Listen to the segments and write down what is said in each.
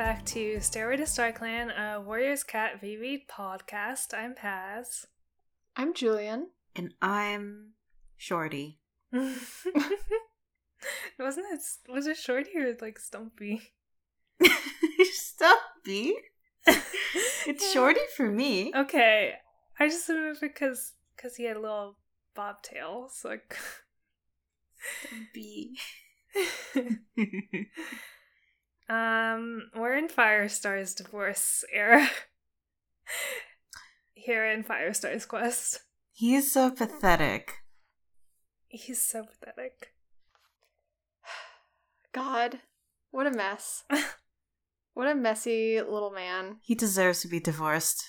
everyone, welcome back to Stairway to Star Clan, a Warriors Cat VV podcast. I'm Paz. I'm Julian. And I'm Shorty. Wasn't it was it Shorty or like Stumpy? Stumpy? it's Shorty for me. Okay. I just remember because because he had a little bobtail, so like Stumpy. um, we're in Firestar's divorce era. Here in Firestar's quest. He's so pathetic. He's so pathetic. God, what a mess. what a messy little man. He deserves to be divorced.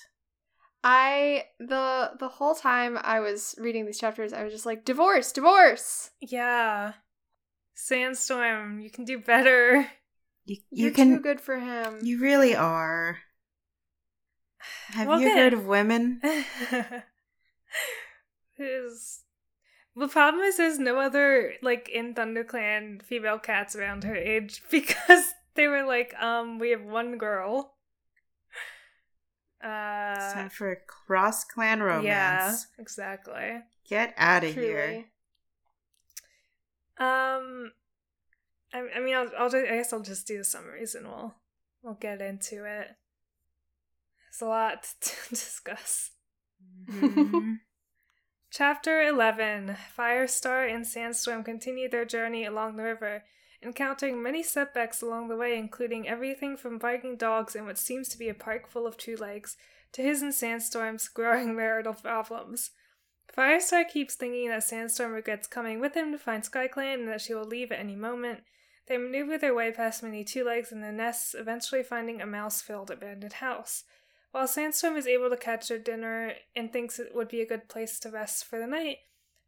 I the the whole time I was reading these chapters, I was just like, divorce, divorce. Yeah. Sandstorm, you can do better. You, You're you can. too good for him. You really are. Have Well, you good. heard of women? Is the problem is there's no other like in ThunderClan female cats around her age because they were like, um, we have one girl. it's Uh, time for a cross clan romance. yeah, exactly. Get out of here. Um, I, I mean, I'll, I'll just, I guess I'll just do the summaries and we'll we'll get into it. There's a lot to discuss. Mhm. Chapter 11 Firestar and Sandstorm continue their journey along the river, encountering many setbacks along the way, including everything from barking dogs in what seems to be a park full of two legs to his and Sandstorm's growing marital problems. Firestar keeps thinking that Sandstorm regrets coming with him to find SkyClan and that she will leave at any moment. They maneuver their way past many two legs and their nests, eventually finding a mouse filled abandoned house. While Sandstorm is able to catch their dinner and thinks it would be a good place to rest for the night,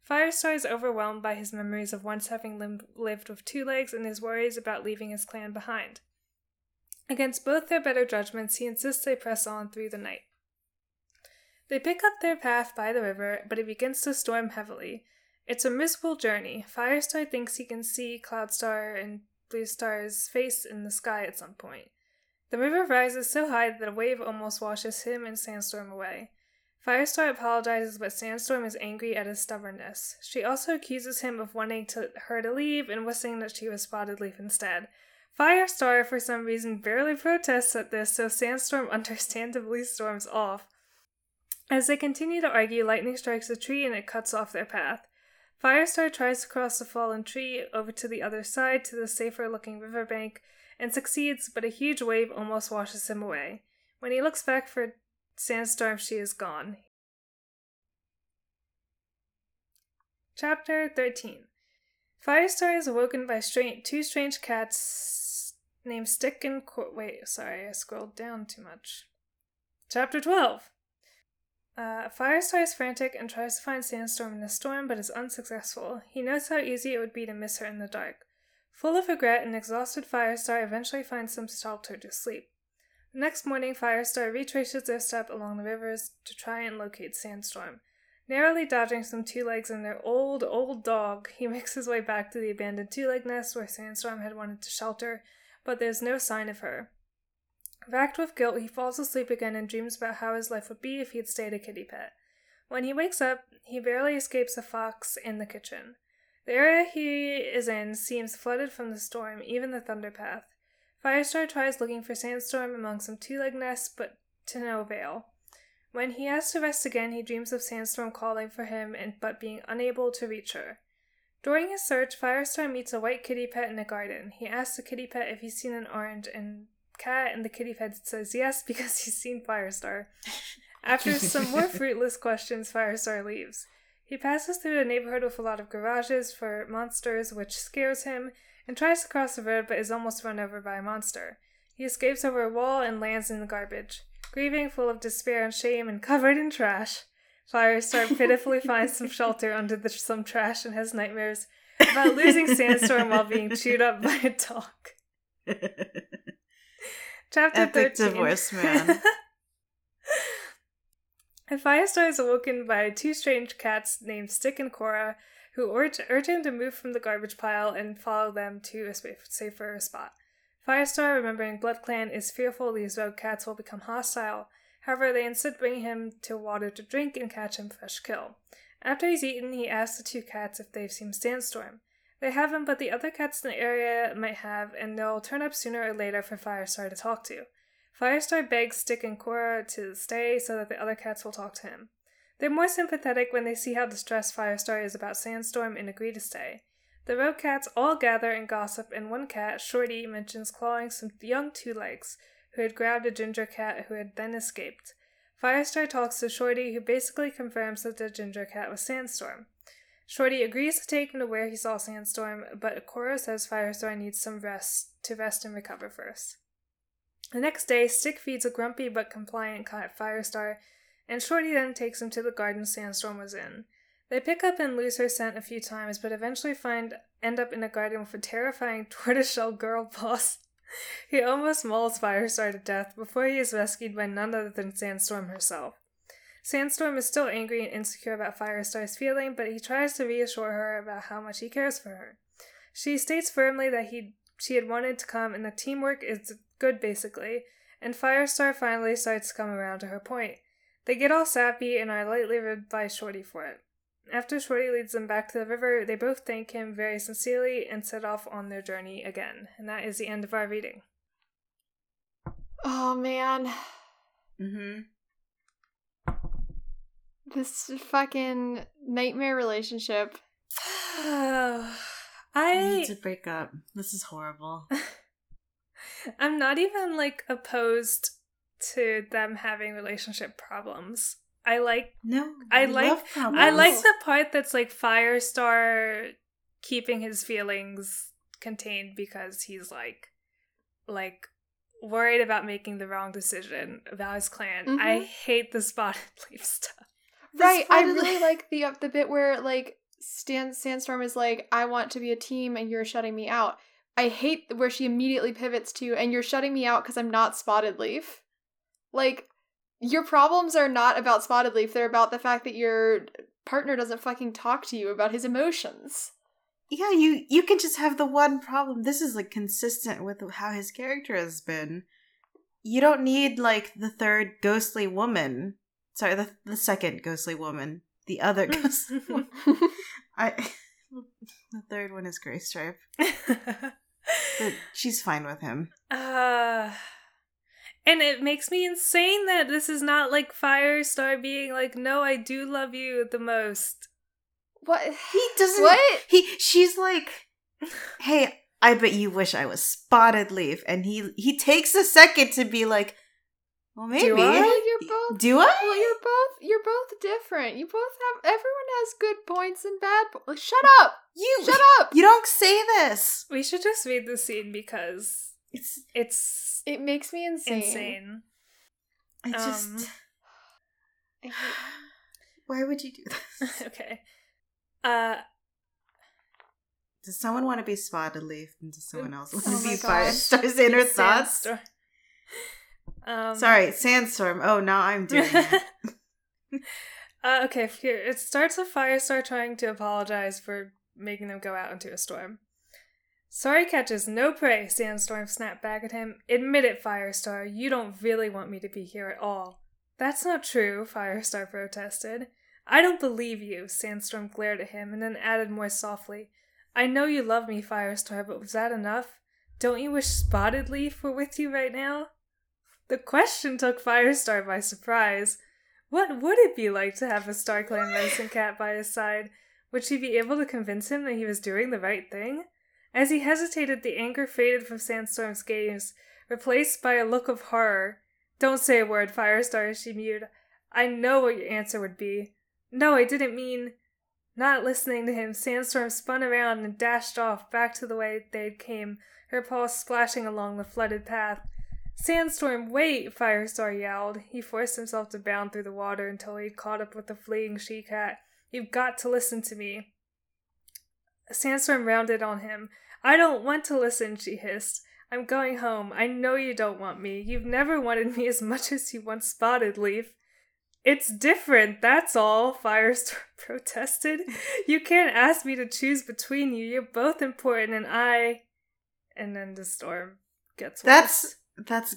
Firestar is overwhelmed by his memories of once having lim- lived with two legs and his worries about leaving his clan behind. Against both their better judgments, he insists they press on through the night. They pick up their path by the river, but it begins to storm heavily. It's a miserable journey. Firestar thinks he can see Cloudstar and Bluestar's face in the sky at some point. The river rises so high that a wave almost washes him and Sandstorm away. Firestar apologizes, but Sandstorm is angry at his stubbornness. She also accuses him of wanting to, her to leave and wishing that she was spotted leaf instead. Firestar, for some reason, barely protests at this, so Sandstorm understandably storms off. As they continue to argue, lightning strikes a tree and it cuts off their path. Firestar tries to cross the fallen tree over to the other side to the safer looking riverbank and succeeds, but a huge wave almost washes him away. When he looks back for Sandstorm, she is gone. Chapter 13 Firestar is awoken by stra- two strange cats named Stick and Cor- Wait, sorry, I scrolled down too much. Chapter 12 uh, Firestar is frantic and tries to find Sandstorm in the storm, but is unsuccessful. He knows how easy it would be to miss her in the dark. Full of regret, and exhausted Firestar eventually finds some shelter to sleep. The next morning, Firestar retraces their step along the rivers to try and locate Sandstorm. Narrowly dodging some two legs and their old, old dog, he makes his way back to the abandoned two leg nest where Sandstorm had wanted to shelter, but there's no sign of her. Racked with guilt, he falls asleep again and dreams about how his life would be if he had stayed a kitty pet. When he wakes up, he barely escapes a fox in the kitchen. The area he is in seems flooded from the storm, even the thunderpath. Firestar tries looking for Sandstorm among some two leg nests, but to no avail. When he has to rest again, he dreams of Sandstorm calling for him and but being unable to reach her. During his search, Firestar meets a white kitty pet in a garden. He asks the kitty pet if he's seen an orange and cat, and the kitty pet says yes because he's seen Firestar. After some more fruitless questions, Firestar leaves. He passes through a neighborhood with a lot of garages for monsters, which scares him, and tries to cross the road but is almost run over by a monster. He escapes over a wall and lands in the garbage. Grieving, full of despair and shame, and covered in trash, Firestar pitifully finds some shelter under the, some trash and has nightmares about losing Sandstorm while being chewed up by a dog. Chapter Epic 13. divorce man. and Firestar is awoken by two strange cats named Stick and Cora, who urge, urge him to move from the garbage pile and follow them to a safer spot. Firestar, remembering BloodClan, is fearful these rogue cats will become hostile. However, they instead bring him to water to drink and catch him fresh kill. After he's eaten, he asks the two cats if they've seen Sandstorm. They haven't, but the other cats in the area might have, and they'll turn up sooner or later for Firestar to talk to. Firestar begs Stick and Cora to stay so that the other cats will talk to him. They're more sympathetic when they see how distressed Firestar is about Sandstorm and agree to stay. The rogue cats all gather and gossip, and one cat, Shorty, mentions clawing some young two legs who had grabbed a ginger cat who had then escaped. Firestar talks to Shorty, who basically confirms that the ginger cat was Sandstorm. Shorty agrees to take him to where he saw Sandstorm, but Cora says Firestar needs some rest to rest and recover first. The next day, Stick feeds a grumpy but compliant cat Firestar, and Shorty then takes him to the garden Sandstorm was in. They pick up and lose her scent a few times, but eventually find end up in a garden with a terrifying tortoiseshell girl boss. he almost mauls Firestar to death before he is rescued by none other than Sandstorm herself. Sandstorm is still angry and insecure about Firestar's feeling, but he tries to reassure her about how much he cares for her. She states firmly that he she had wanted to come and that teamwork is good basically, and Firestar finally starts to come around to her point. They get all sappy and are lightly ribbed by Shorty for it. After Shorty leads them back to the river, they both thank him very sincerely and set off on their journey again. And that is the end of our reading. Oh man. Mm-hmm. This fucking nightmare relationship. I I need to break up. This is horrible. I'm not even like opposed to them having relationship problems. I like No, I we like- I like the part that's like Firestar keeping his feelings contained because he's like like worried about making the wrong decision about his clan. I Mhm. hate the spotted leaf stuff. Right. I really like the uh, the bit where like Stan Sandstorm is like, I want to be a team and you're shutting me out. I hate where she immediately pivots to, and you're shutting me out because I'm not Spotted Leaf. Like, your problems are not about Spotted Leaf, they're about the fact that your partner doesn't fucking talk to you about his emotions. Yeah, you you can just have the one problem. This is like consistent with how his character has been. You don't need like the third ghostly woman. Sorry, the the second ghostly woman. The other ghostly woman. I the third one is Graystripe. But she's fine with him. uh and it makes me insane that this is not like Firestar being like, "No, I do love you the most." what? He doesn't What? he she's like hey i bet you wish i was spotted leaf and he he takes a second to be like well maybe I? You're both do i Well, you're both you're both different. You both have everyone has good points and bad. Po- like, shut up! you Shut up! you don't say this We should just read the scene because it's it's It makes me insane. insane. i just Um, why would you do this okay. Uh does someone want to be spotted leaf and does someone else want Oh to my be God. firestar's inner thoughts Sandstorm. Um, sorry sandstorm oh now i'm doing it uh, okay, here it starts with Firestar trying to apologize for making them go out into a storm. Sorry catches no prey, Sandstorm snapped back at him. Admit it, Firestar, you don't really want me to be here at all. That's not true, Firestar protested. I don't believe you, Sandstorm glared at him and then added more softly. I know you love me, Firestar, but was that enough? Don't you wish Spotted Leaf were with you right now? The question took Firestar by surprise. What would it be like to have a StarClan medicine cat by his side? Would she be able to convince him that he was doing the right thing? As he hesitated, the anger faded from Sandstorm's gaze, replaced by a look of horror. Don't say a word, Firestar, she mewed. I know what your answer would be. No, I didn't mean. Not listening to him, Sandstorm spun around and dashed off back to the way they had came, her paws splashing along the flooded path. Sandstorm, wait! Firestar yelled. He forced himself to bound through the water until he caught up with the fleeing she cat. You've got to listen to me. Sandstorm rounded on him. I don't want to listen, she hissed. I'm going home. I know you don't want me. You've never wanted me as much as you once spotted Leaf. It's different, that's all, Firestorm protested. You can't ask me to choose between you. You're both important, and I. And then the storm gets worse. that's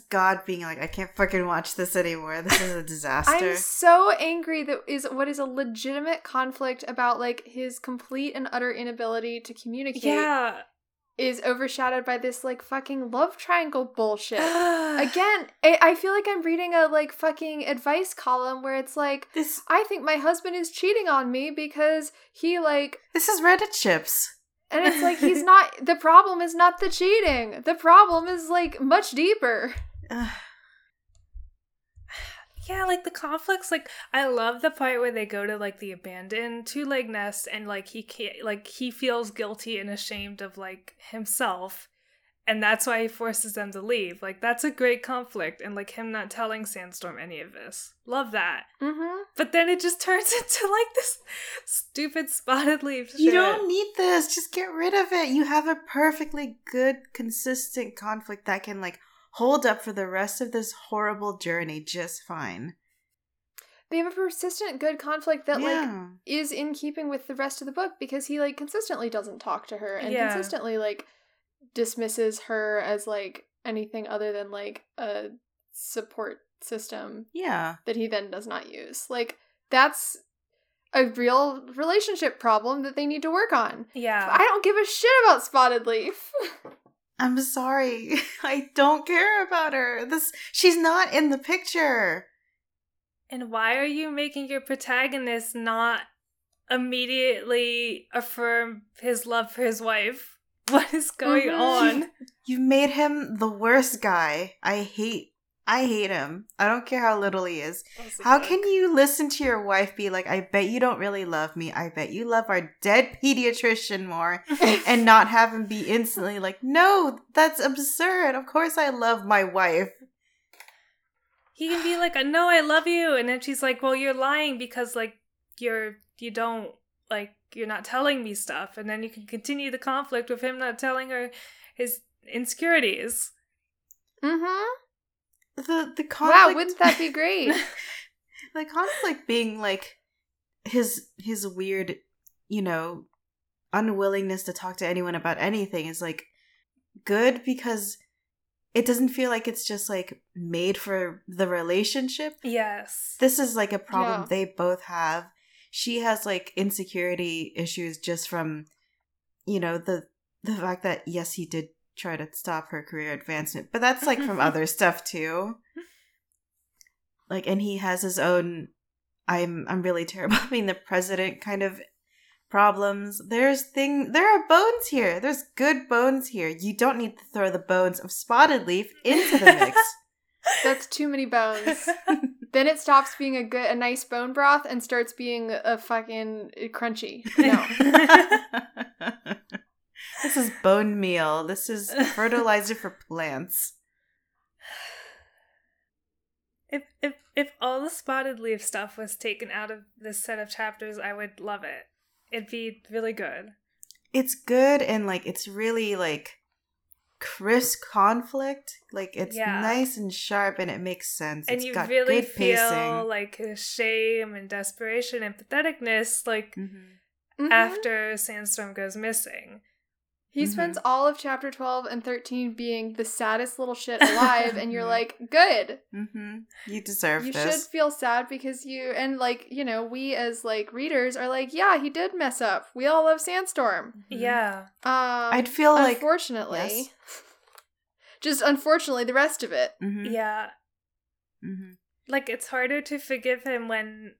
God being like, I can't fucking watch this anymore. This is a disaster. I'm so angry that is what is a legitimate conflict about like his complete and utter inability to communicate yeah. is overshadowed by this like fucking love triangle bullshit. Again. Again, I, I feel like I'm reading a like fucking advice column where it's like this I think my husband is cheating on me because he like this is Reddit chips. And it's like he's not the problem is not the cheating. The problem is like much deeper. Ugh. Yeah, like the conflicts. Like I love the part where they go to like the abandoned two leg nest, and like he can't, like he feels guilty and ashamed of like himself, and that's why he forces them to leave. Like that's a great conflict, and like him not telling Sandstorm any of this. Love that. Mm-hmm. But then it just turns into like this stupid spotted leaf. You don't need this. Just get rid of it. You have a perfectly good, consistent conflict that can like hold up for the rest of this horrible journey just fine. They have a persistent good conflict that like is in keeping with the rest of the book because he like consistently doesn't talk to her and Yeah. consistently like dismisses her as like anything other than like a support system yeah. that he then does not use. Like that's a real relationship problem that they need to work on. Yeah. I don't give a shit about Spotted Leaf. I'm sorry. I don't care about her. This she's not in the picture. And why are you making your protagonist not immediately affirm his love for his wife? What is going Mhm. on? You've made him the worst guy. I hate I hate him. I don't care how little he is. How can you listen to your wife be like, I bet you don't really love me. I bet you love our dead pediatrician more and not have him be instantly like, no, that's absurd. Of course I love my wife. He can be like, "No, I love you," and then she's like, "Well, you're lying because like you're you don't like you're not telling me stuff," and then you can continue the conflict with him not telling her his insecurities. mm-hmm. The the conflict Wow, wouldn't that be great? the conflict being like his his weird, you know, unwillingness to talk to anyone about anything is like good because it doesn't feel like it's just like made for the relationship. yes. This is like a problem Yeah. they both have. She has like insecurity issues just from you know the the fact that yes he did try to stop her career advancement, but that's like from other stuff too. Like and he has his own I'm I'm really terrible at being the president kind of problems. There's thing there are bones here. There's good bones here. You don't need to throw the bones of Spotted Leaf into the mix. That's too many bones. Then it stops being a good, a nice bone broth and starts being a fucking crunchy. No. this is bone meal. This is fertilizer for plants. If if if all the spotted leaf stuff was taken out of this set of chapters, I would love it. It'd be really good. It's good and like it's really like crisp conflict. Like it's Yeah. nice and sharp and it makes sense. and It's you got really good feel pacing. like shame and desperation and patheticness like Mhm. Mhm. after Sandstorm goes missing. He Mhm. spends all of chapter 12 and 13 being the saddest little shit alive, and you're like, good. Mhm. You deserve You this. should feel sad because you, and like, you know, we as like readers are like, yeah, he did mess up. We all love Sandstorm. Mhm. Yeah. Um, I'd feel like unfortunately, yes. just unfortunately, the rest of it. Mhm. Yeah. Mhm. Like it's harder to forgive him when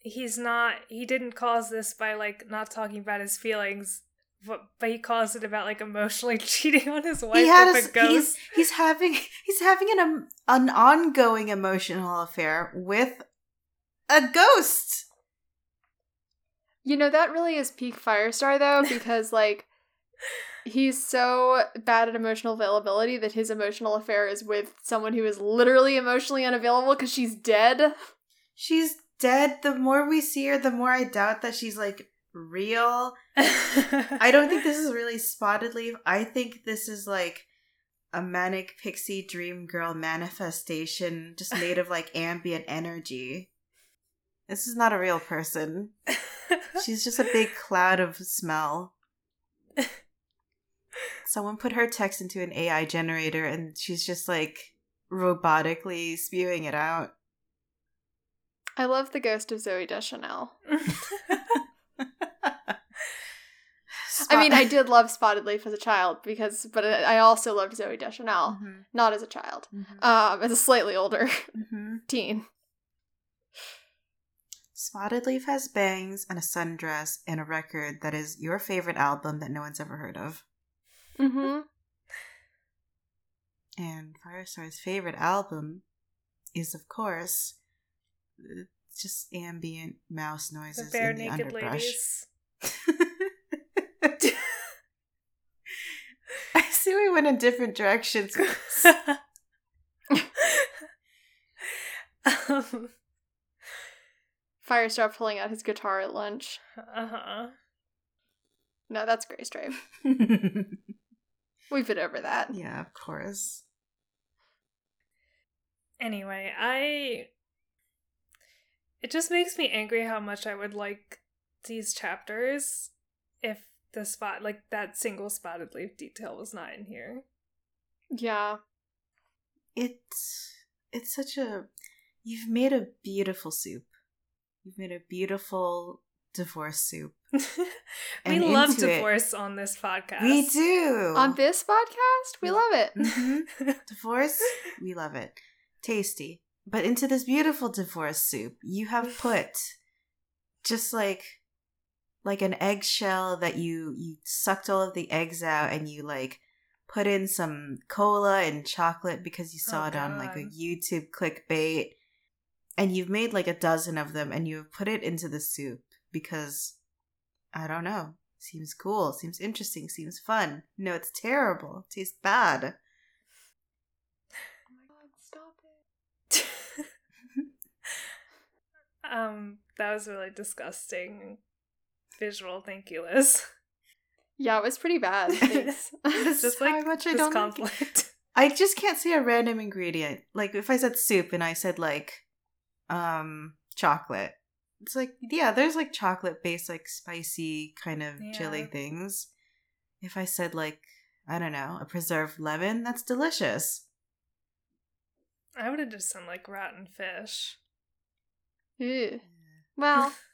he's not he didn't cause this by like not talking about his feelings but, but he calls it about like emotionally cheating on his wife He had with a, a ghost. he's he's having he's having an um, an ongoing emotional affair with a ghost. You know, that really is peak Firestar though, because like he's so bad at emotional availability that his emotional affair is with someone who is literally emotionally unavailable because she's dead. She's dead. The more we see her, the more I doubt that she's like real. I don't think this is really spotted leaf. I think this is like a manic pixie dream girl manifestation just made of like ambient energy. This is not a real person. She's just a big cloud of smell. Someone put her text into an AI generator and she's just like robotically spewing it out. I love the ghost of Zooey Deschanel. I mean, I did love Spotted Leaf as a child because, but I also loved Zooey Deschanel, Mhm, not as a child, mhm, um, as a slightly older mhm. teen. Spotted Leaf has bangs and a sundress and a record that is your favorite album that no one's ever heard of. Mm-hmm. And Firestar's favorite album is, of course, uh, just ambient mouse the noises bare in the naked underbrush. ladies. I see we went in different directions. um, Firestar pulling out his guitar at lunch. uh-huh. No, that's Graystripe. We've been over that. yeah, of course. Anyway, I. It just makes me angry how much I would like these chapters if the spot, like that single spotted leaf detail, was not in here. Yeah. It's it's such a you've made a beautiful soup. You've made a beautiful divorce soup. we And love into it- divorce on this podcast. We do. On this podcast, we love it. Mhm. Divorce, we love it. Tasty. But into this beautiful divorce soup, you have put just like like an eggshell that you you sucked all of the eggs out and you like put in some cola and chocolate because you saw Oh, it on like a YouTube clickbait. And you've made like a dozen of them and you've put it into the soup because I don't know. Seems cool, seems interesting, seems fun. No, it's terrible. It tastes bad. Oh my god, stop it. um, that was really disgusting visual. Thank you, Liz. Yeah, it was pretty bad. Thanks. This Just is like how much I don't like conflict. I just can't see a random ingredient. Like if I said soup and I said like um chocolate. It's like yeah, there's like chocolate based like spicy kind of chili things. If I said like I don't know, a preserved lemon, that's delicious. I would have just done like rotten fish. Ew. Well,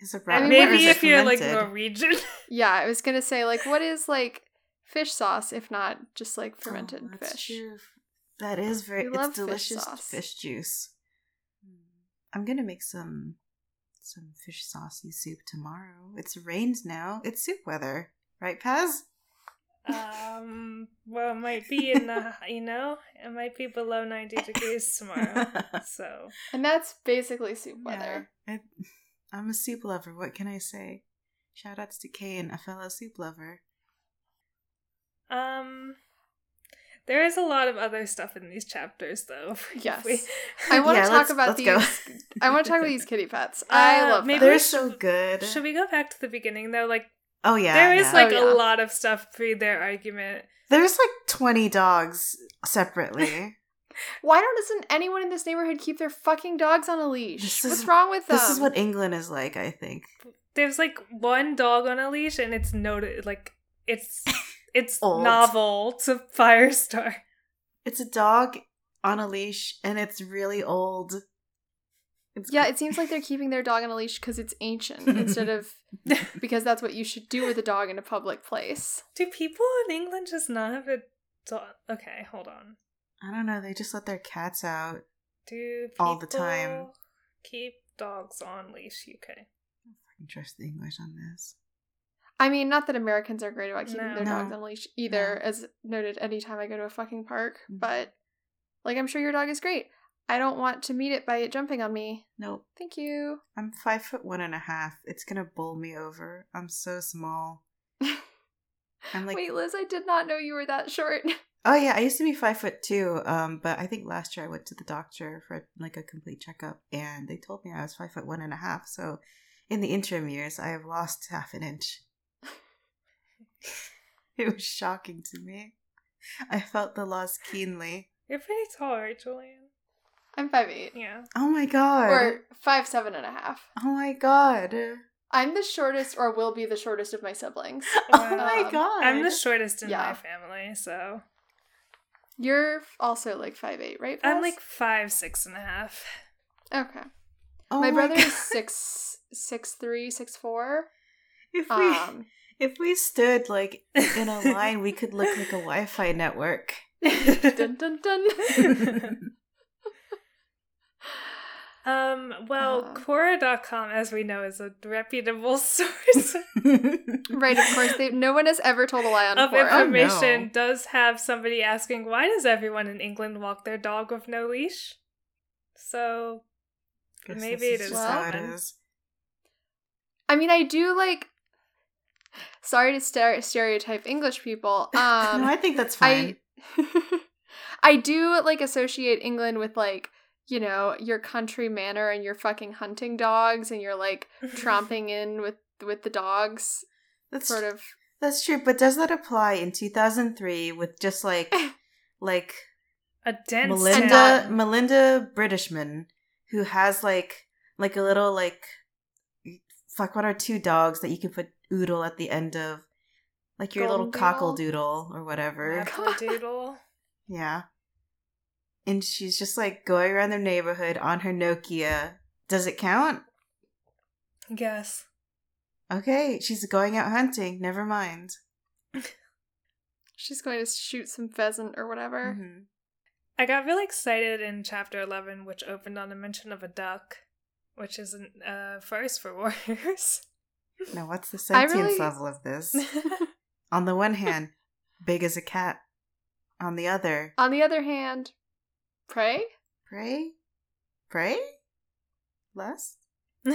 Is a I rotten mean, Maybe if you're like? Norwegian. yeah, I was gonna say, like, what is like fish sauce if not just like fermented Oh, fish? true. That is very We love it's fish delicious sauce. fish juice. I'm gonna make some some fish saucy soup tomorrow. It's rained now. It's soup weather, right, Paz? um, well, it might be in the you know, it might be below ninety degrees tomorrow. So And that's basically soup weather. Yeah, I, I'm a soup lover. What can I say? Shout outs to Kane, a fellow soup lover. Um, there is a lot of other stuff in these chapters, though. if Yes. we- I want to Yeah, talk let's- about let's these. I want to talk about these kitty pets. I Uh, love maybe them. They're we so good. Should we go back to the beginning though? Like Oh yeah, there is yeah. like Oh, yeah. a lot of stuff pre their argument. there's like 20 dogs separately. Why don't doesn't anyone in this neighborhood keep their fucking dogs on a leash? This What's is- wrong with them? this is what England is like. I think. There's like one dog on a leash, and it's noted like it's it's Old. novel to Firestar. It's a dog on a leash, and it's really old. It's Yeah, it seems like they're keeping their dog on a leash because it's ancient instead of because that's what you should do with a dog in a public place. Do people in England just not have a dog? Okay, hold on. I don't know. They just let their cats out. Do All the time. keep dogs on leash? UK. I fucking trust the English on this. I mean, not that Americans are great about keeping No. their No. dogs on leash either, No. as noted anytime I go to a fucking park, Mhm. but like I'm sure your dog is great. I don't want to meet it by it jumping on me. Nope. Thank you. I'm five foot one and a half. It's gonna bowl me over. I'm so small. I'm like, Wait, Liz, I did not know you were that short. oh yeah, I used to be five foot two. Um, but I think last year I went to the doctor for like a complete checkup, and they told me I was five foot one and a half. So, in the interim years, I have lost half an inch. it was shocking to me. I felt the loss keenly. You're pretty tall, right, Julian? I'm five eight. Yeah. Oh my god. Or five seven and a half. oh my god. I'm the shortest, or will be the shortest of my siblings. Oh my god. I'm the shortest in Yeah. my family, so You're also like five eight, right? I'm like five, six and a half. okay. Oh my brother God. is six six three six four. If we Um, if we stood like in a line, we could look like a Wi-Fi network. dun dun dun. um, well, Uh. Quora.com, as we know, is a reputable source right, of course. They, no one has ever told a lie on of Quora. information. no. Does have somebody asking, why does everyone in England walk their dog with no leash? So Guess Maybe this it is just how is. I mean, I do like. Sorry to stere- stereotype English people. Um, no, I think that's fine. I I do like associate England with like you know your country manner and your fucking hunting dogs and you're like tromping in with with the dogs that's sort of. that's true, but does that apply in 2003 with just like like a dense Melinda town. Melinda Britishman who has like like a little like fuck what are two dogs that you can put oodle at the end of like your little Golden cockle doodle? doodle or whatever. Labradoodle. Yeah. And she's just like going around the neighborhood on her Nokia. Does it count? Yes. Okay, she's going out hunting. Never mind. She's going to shoot some pheasant or whatever. Mhm. I got really excited in chapter 11, which opened on a mention of a duck, which is a uh, first for warriors. Now, what's the I sentience really- level of this? on the one hand, big as a cat. On the other, On the other hand, prey. prey? Prey? Less?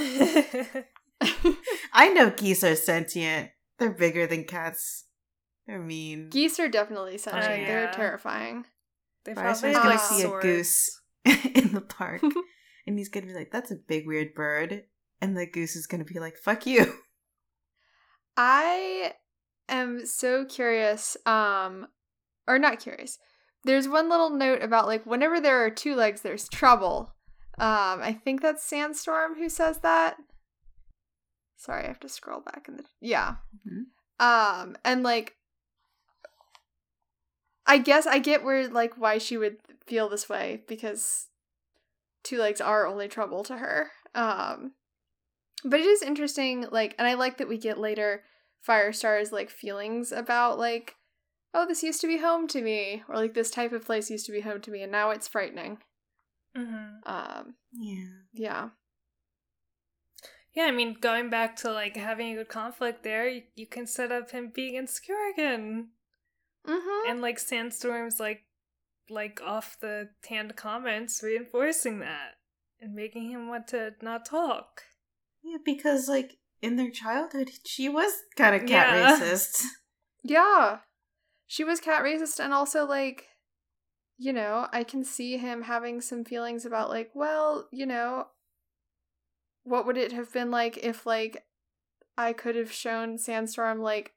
I know geese are sentient. They're bigger than cats. They're mean. Geese are definitely sentient. yeah. They're terrifying. they Firefire's probably gonna have see a goose in the park, and he's gonna be like, "That's a big weird bird," and the goose is gonna be like, "Fuck you." I am so curious, um, or not curious. There's one little note about like whenever there are two legs, there's trouble. Um, I think that's Sandstorm who says that. Sorry, I have to scroll back in the yeah. Mhm. Um, and like, I guess I get where like why she would feel this way because two legs are only trouble to her. Um, but it is interesting, like, and I like that we get later Firestar's like feelings about like, oh, this used to be home to me, or like this type of place used to be home to me, and now it's frightening. Mhm. Um, Yeah. yeah, Yeah, I mean, going back to like having a good conflict there, you, you can set up him being insecure again, mm-hmm. and like Sandstorm's like, like off the tanned comments reinforcing that and making him want to not talk. Yeah, because like in their childhood, she was kind of cat Yeah. racist. yeah. She was cat racist, and also like, you know, I can see him having some feelings about like, well, you know, what would it have been like if like I could have shown Sandstorm like,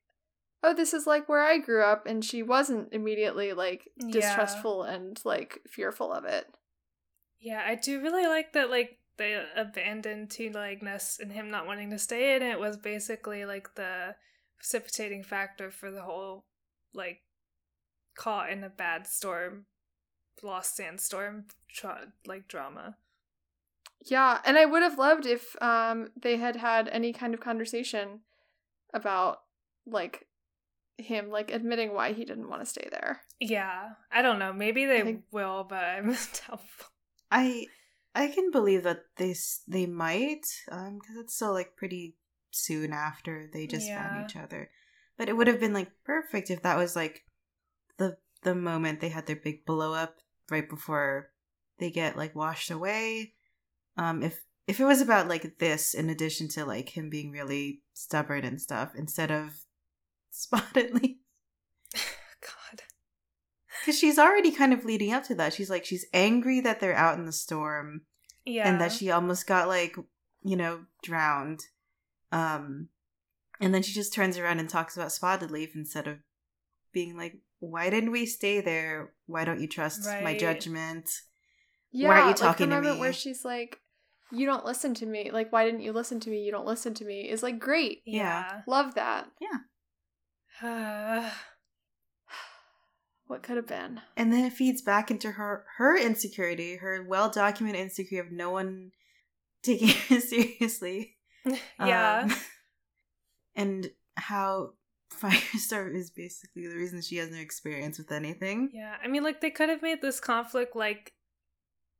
oh, this is like where I grew up, and she wasn't immediately like Yeah. distrustful and like fearful of it. Yeah, I do really like that like the abandoned two legness and him not wanting to stay in it was basically like the precipitating factor for the whole like caught in a bad storm lost sandstorm tra- like drama. Yeah, and I would have loved if um they had had any kind of conversation about like him like admitting why he didn't want to stay there. Yeah, I don't know. Maybe they think- will, but I'm doubtful. I I can believe that they they might, um, because it's still like pretty soon after they just Yeah. found each other. But it would have been like perfect if that was like the the moment they had their big blow up right before they get like washed away. Um, if if it was about like this, in addition to like him being really stubborn and stuff, instead of spottedly, God. because she's already kind of leading up to that. She's like she's angry that they're out in the storm. Yeah. and that she almost got like you know drowned um and then she just turns around and talks about spotted leaf instead of being like why didn't we stay there why don't you trust my judgment Yeah, Why aren't you like talking the to moment me? where she's like, you don't listen to me. Like, why didn't you listen to me? You don't listen to me is like great. Yeah. Love that. Yeah. What could have been? And then it feeds back into her her insecurity, her well documented insecurity of no one taking her seriously. yeah. Um, and how Firestar is basically the reason she has no experience with anything. Yeah, I mean, like they could have made this conflict like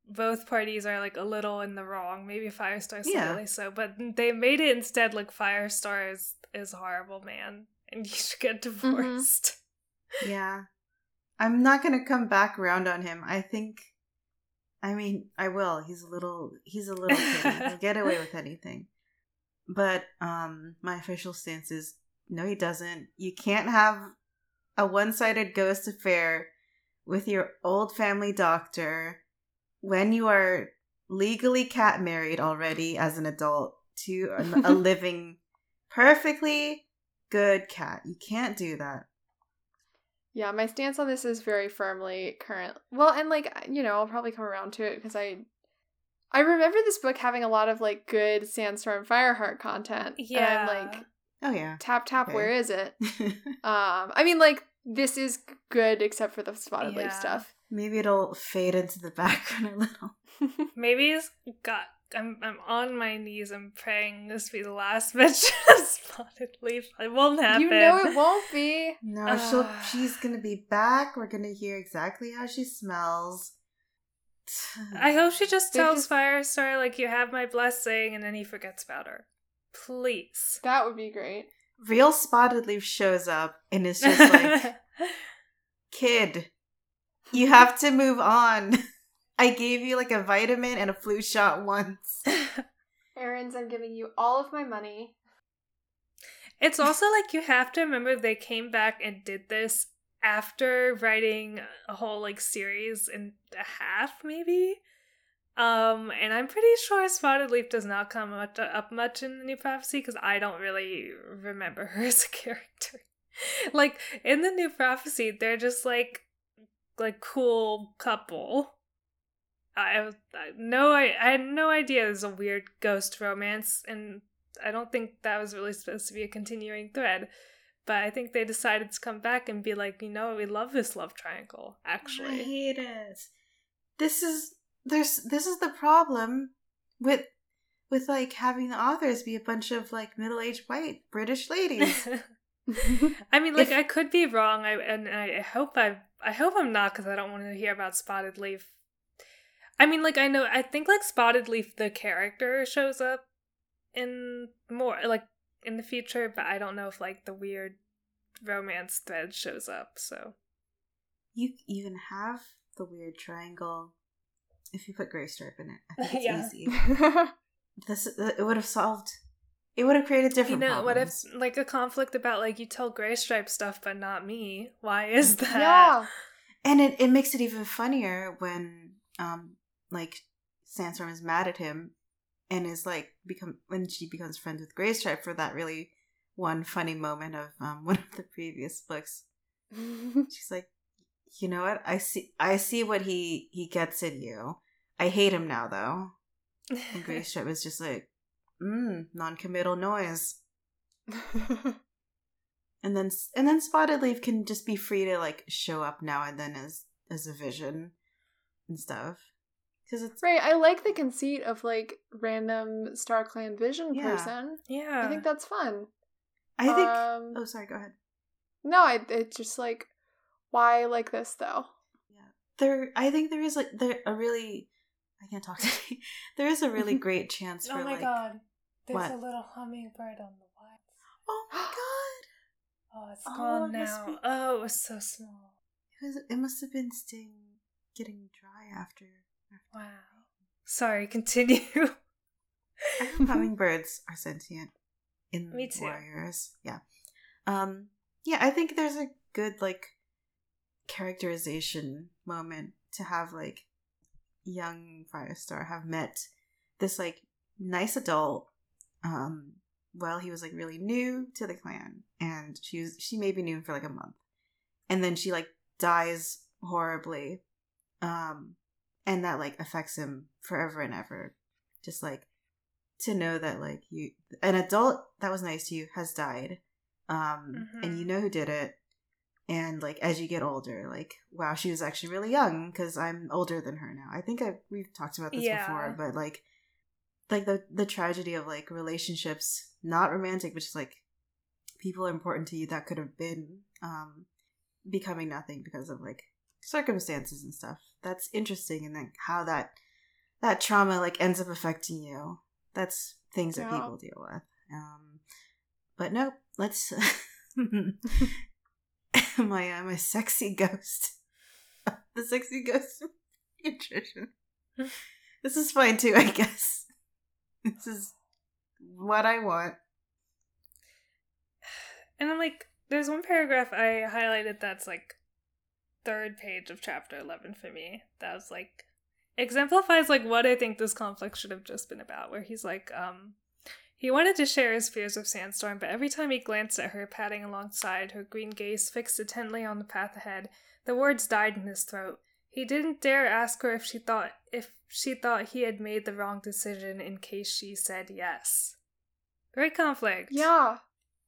both parties are like a little in the wrong. Maybe Firestar Yeah. slightly so, but they made it instead like Firestar is is horrible man and you should get mm-hmm. divorced. Yeah. I'm not gonna come back around on him. I think I mean, I will. He's a little he's a little get away with anything. But um my official stance is no he doesn't. You can't have a one-sided ghost affair with your old family doctor when you are legally cat married already as an adult to a, a living perfectly good cat. You can't do that. Yeah, my stance on this is very firmly current. Well, and like you know, I'll probably come around to it because I, I remember this book having a lot of like good Sandstorm Fireheart content. Yeah. and I'm like, Oh yeah. tap tap, Okay. where is it? Um, I mean, like this is good except for the spotted leaf stuff. Maybe it'll fade into the background a little. Maybe it's got. I'm I'm on my knees. I'm praying this be the last mention of Spotted Leaf. It won't happen. You know it won't be. No, she'll she's gonna be back. We're gonna hear exactly how she smells. I hope she just tells just- Firestar like you have my blessing, and then he forgets about her. Please. That would be great. real spotted leaf shows up and is just like, kid, you have to move on. I gave you like a vitamin and a flu shot once. Aaron's, I'm giving you all of my money. It's also like you have to remember they came back and did this after writing a whole like series and a half, maybe. Um, and I'm pretty sure Spotted Leaf does not come up much in the New Prophecy because I don't really remember her as a character. like in the New Prophecy, they're just like like cool couple. I, I no, I, I had no idea there's a weird ghost romance, and I don't think that was really supposed to be a continuing thread. But I think they decided to come back and be like, you know, we love this love triangle. Actually. I hate it. This is there's this is the problem with with like having the authors be a bunch of like middle aged white British ladies. I mean, like If- I could be wrong, I and I hope I I hope I'm not because I don't want to hear about Spotted Leaf. I mean, like I know I think like Spotted Leaf the character shows up in more like in the future, but I don't know if like the weird romance thread shows up. So you you can have the weird triangle if you put gray stripe in it. I think it's Yeah. easy. This it would have solved. It would have created different. you know, what if like a conflict about like you tell Graystripe stuff, but not me? Why is that? yeah. And it, it makes it even funnier when um like Sandstorm is mad at him and is like become when she becomes friends with Graystripe for that really one funny moment of um one of the previous books. She's like, you know what? I see I see what he he gets in you. I hate him now though. And Graystripe was just like, mm, non-committal noise. And then and then Spotted Leaf can just be free to like show up now and then as as a vision and stuff. Because it's right. I like the conceit of like random Star Clan Vision Yeah. person. yeah. I think that's fun. I think. Um, oh, sorry. Go ahead. No, I, it's just like, why like this though? Yeah, there, I think there is like there a really. I can't talk today. there is a really great chance for oh my like. god. There's what? a little hummingbird on the wire. Oh my god! Oh, it's Oh, gone it now. be- Oh, it was so small. It, was, it must have been staying, getting dry after. Wow. Sorry, continue. Hummingbirds are sentient in Me too. warriors. Yeah. Um yeah, I think there's a good like characterization moment to have like young Firestar have met this like nice adult um while he was like really new to the clan and she was she maybe knew him for like a month. And then she like dies horribly. Um and that like affects him forever and ever Just like to know that like you an adult that was nice to you has died. Um and Mhm. you know who did it. And like as you get older, like wow, she was actually really young because I'm older than her now. I think I we've talked about this Yeah. before, but like like the the tragedy of like relationships, not romantic, but just like people important to you that could have been um becoming nothing because of like circumstances and stuff. That's interesting and then how that that trauma like ends up affecting you. That's things that people deal with. Um but no, let's my uh, my sexy ghost. the sexy ghost nutrition. this is fine too, I guess. This is what I want. And I'm like there's one paragraph I highlighted that's like third page of chapter 11 for me. That was like exemplifies like what I think this conflict should have just been about where he's like um he wanted to share his fears with Sandstorm, but every time he glanced at her padding alongside, her green gaze fixed intently on the path ahead, the words died in his throat. He didn't dare ask her if she thought if she thought he had made the wrong decision in case she said yes. Great conflict. Yeah.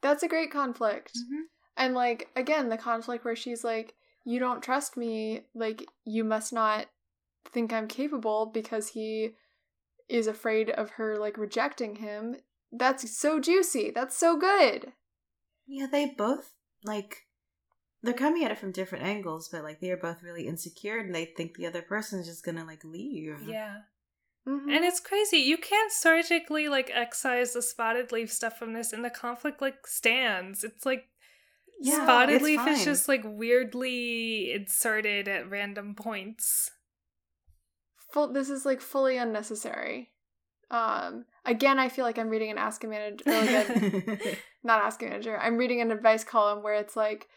That's a great conflict. Mm-hmm. And like again, the conflict where she's like, "You don't trust me. Like you must not think I'm capable because he is afraid of her like rejecting him." That's so juicy. That's so good. Yeah, they both like they're coming at it from different angles, but like they are both really insecure and they think the other person's just gonna like leave. Yeah. Mhm. And it's crazy. You can't surgically like excise the Spottedleaf stuff from this, and the conflict like stands. It's like Yeah, spotted it's leaf is just like weirdly inserted at random points. full this is like fully unnecessary. Um again, I feel like I'm reading an ask a manager or like a not ask a manager. I'm reading an advice column where it's like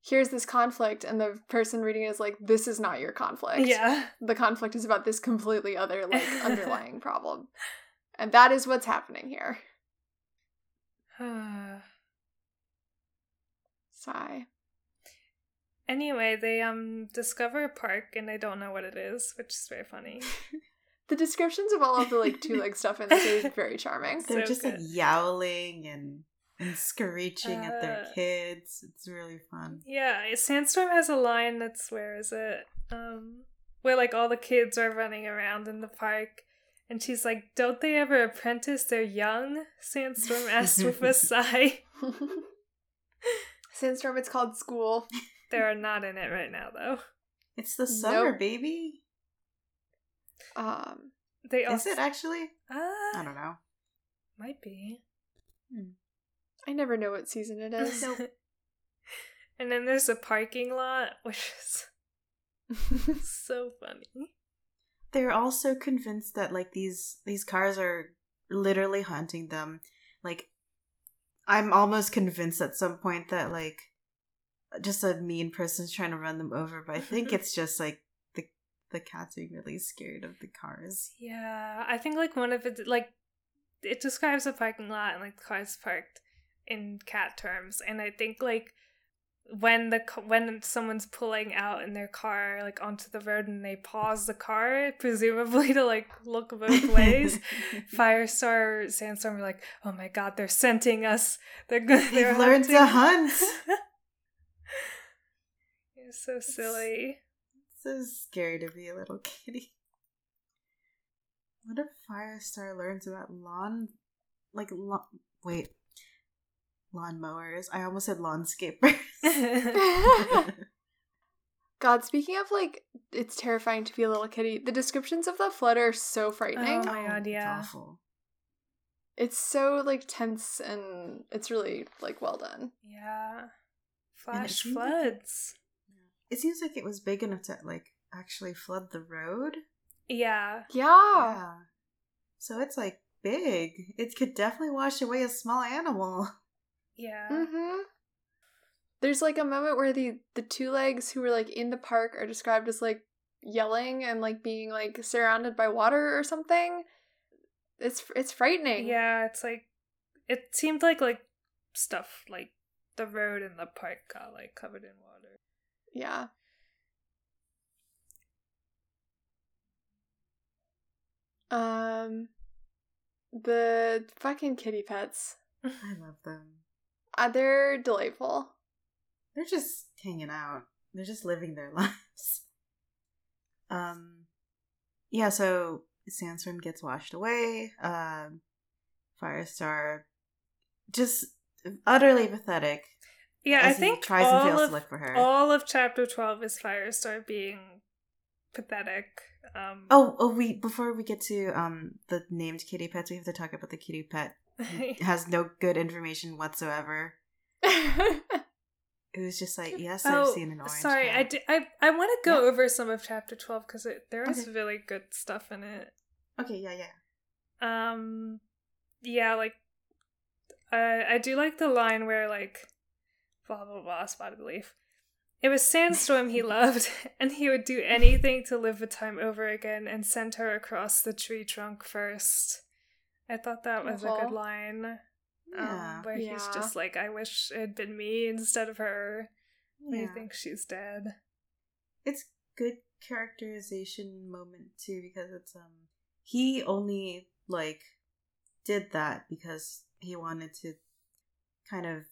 here's this conflict and the person reading it is like this is not your conflict. Yeah. The conflict is about this completely other like underlying problem. And that is what's happening here. Sigh. anyway, they um discover a park, and I don't know what it is, which is very funny. The descriptions of all of the like two leg stuff in this is very charming. They're So just like yowling and and screeching at their Uh, kids. It's really fun. Yeah, Sandstorm has a line that's where is it? Um where like all the kids are running around in the park and she's like, Don't they ever apprentice? They're young? Sandstorm asked with a sigh. Sandstorm, it's called school. They're not in it right now though. It's the summer, Nope. baby. Um, They Is it actually? Ah, I don't know. might be. I never know what season it is. and then there's a parking lot, which is so funny. They're also convinced that like these these cars are literally hunting them. Like I'm almost convinced at some point that like just a mean person's trying to run them over, but I think it's just like the the cats being really scared of the cars. Yeah, I think like one of it like it describes a parking lot and like the cars parked in cat terms, and I think like when the when someone's pulling out in their car like onto the road and they pause the car, presumably to like look both ways. Firestar, Sandstorm are like, oh my god, they're scenting us. They're good. They've learned to hunt. You're so silly. so scary to be a little kitty. What if Firestar learns about lawn, like lawn? Wait, lawnmowers. I almost said lawnscapers. God, speaking of like, it's terrifying to be a little kitty. The descriptions of the flood are so frightening. Oh my God, it's yeah. awful. It's so like tense and it's really like well done. yeah. And it Flash like it- floods. It seems like it was big enough to like actually flood the road. Yeah. Yeah. So it's like big. It could definitely wash away a small animal. Yeah. Mm-hmm. There's like a moment where the the two legs who were like in the park are described as like yelling and like being like surrounded by water or something. It's it's frightening. Yeah, it's like it seemed like like stuff like the road and the park got like covered in water. Yeah. Um The fucking kitty pets. I love them. Uh, they're delightful. They're just hanging out. They're just living their lives. Um, yeah. So Sandstorm gets washed away. Um, Firestar just utterly pathetic. Yeah, I think tries and fails of to look for her. all of chapter twelve is Firestar being pathetic. Um, Oh, oh, we before we get to um the named kitty pets, we have to talk about the kitty pet. Has no good information whatsoever. It was just like, yes, I've oh, seen an orange. sorry, cat. I, di- I I want to go over some of chapter twelve because there is Okay. really good stuff in it. Okay, yeah, yeah. Um, yeah, like, uh, I do like the line where like, blah blah blah, Spottedleaf. It was Sandstorm he loved, and he would do anything to live the time over again and send her across the tree trunk first. I thought that was a good line. Yeah. Um, where he's just like, I wish it had been me instead of her. When yeah. you think she's dead. it's good characterization moment too because it's um he only like did that because he wanted to kind of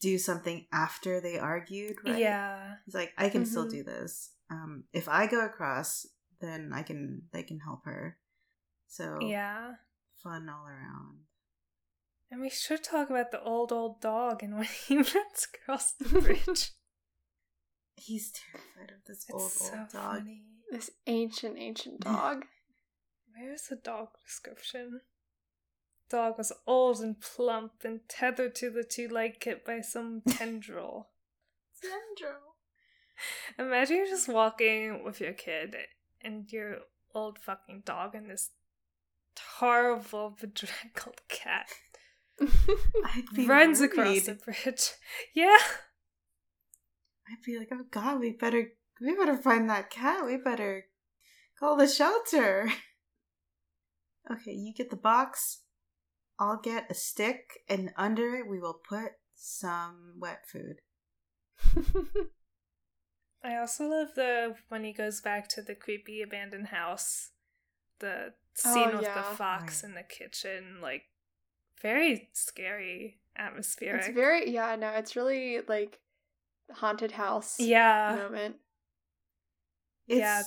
do something after they argued right Yeah. he's like i can still Mhm. do this um if i go across then i can they can help her so Yeah. fun all around And we should talk about the old old dog and when he runs across the bridge. he's terrified of this it's old so old dog funny. this ancient, ancient dog. Where's the dog description? Dog was old and plump and tethered to the two leg kit by some tendril. tendril. Imagine you're just walking with your kid and your old fucking dog and this horrible bedraggled cat Runs across the bridge. Yeah. I'd be like, oh god, we better we better find that cat. We better call the shelter. Okay, you get the box. I'll get a stick, and under it we will put some wet food. I also love the when he goes back to the creepy abandoned house, the oh, scene Oh, with yeah. the fox Right. in the kitchen, like very scary atmospheric. it's very yeah, no, it's really like haunted house yeah, moment. It's, Yeah.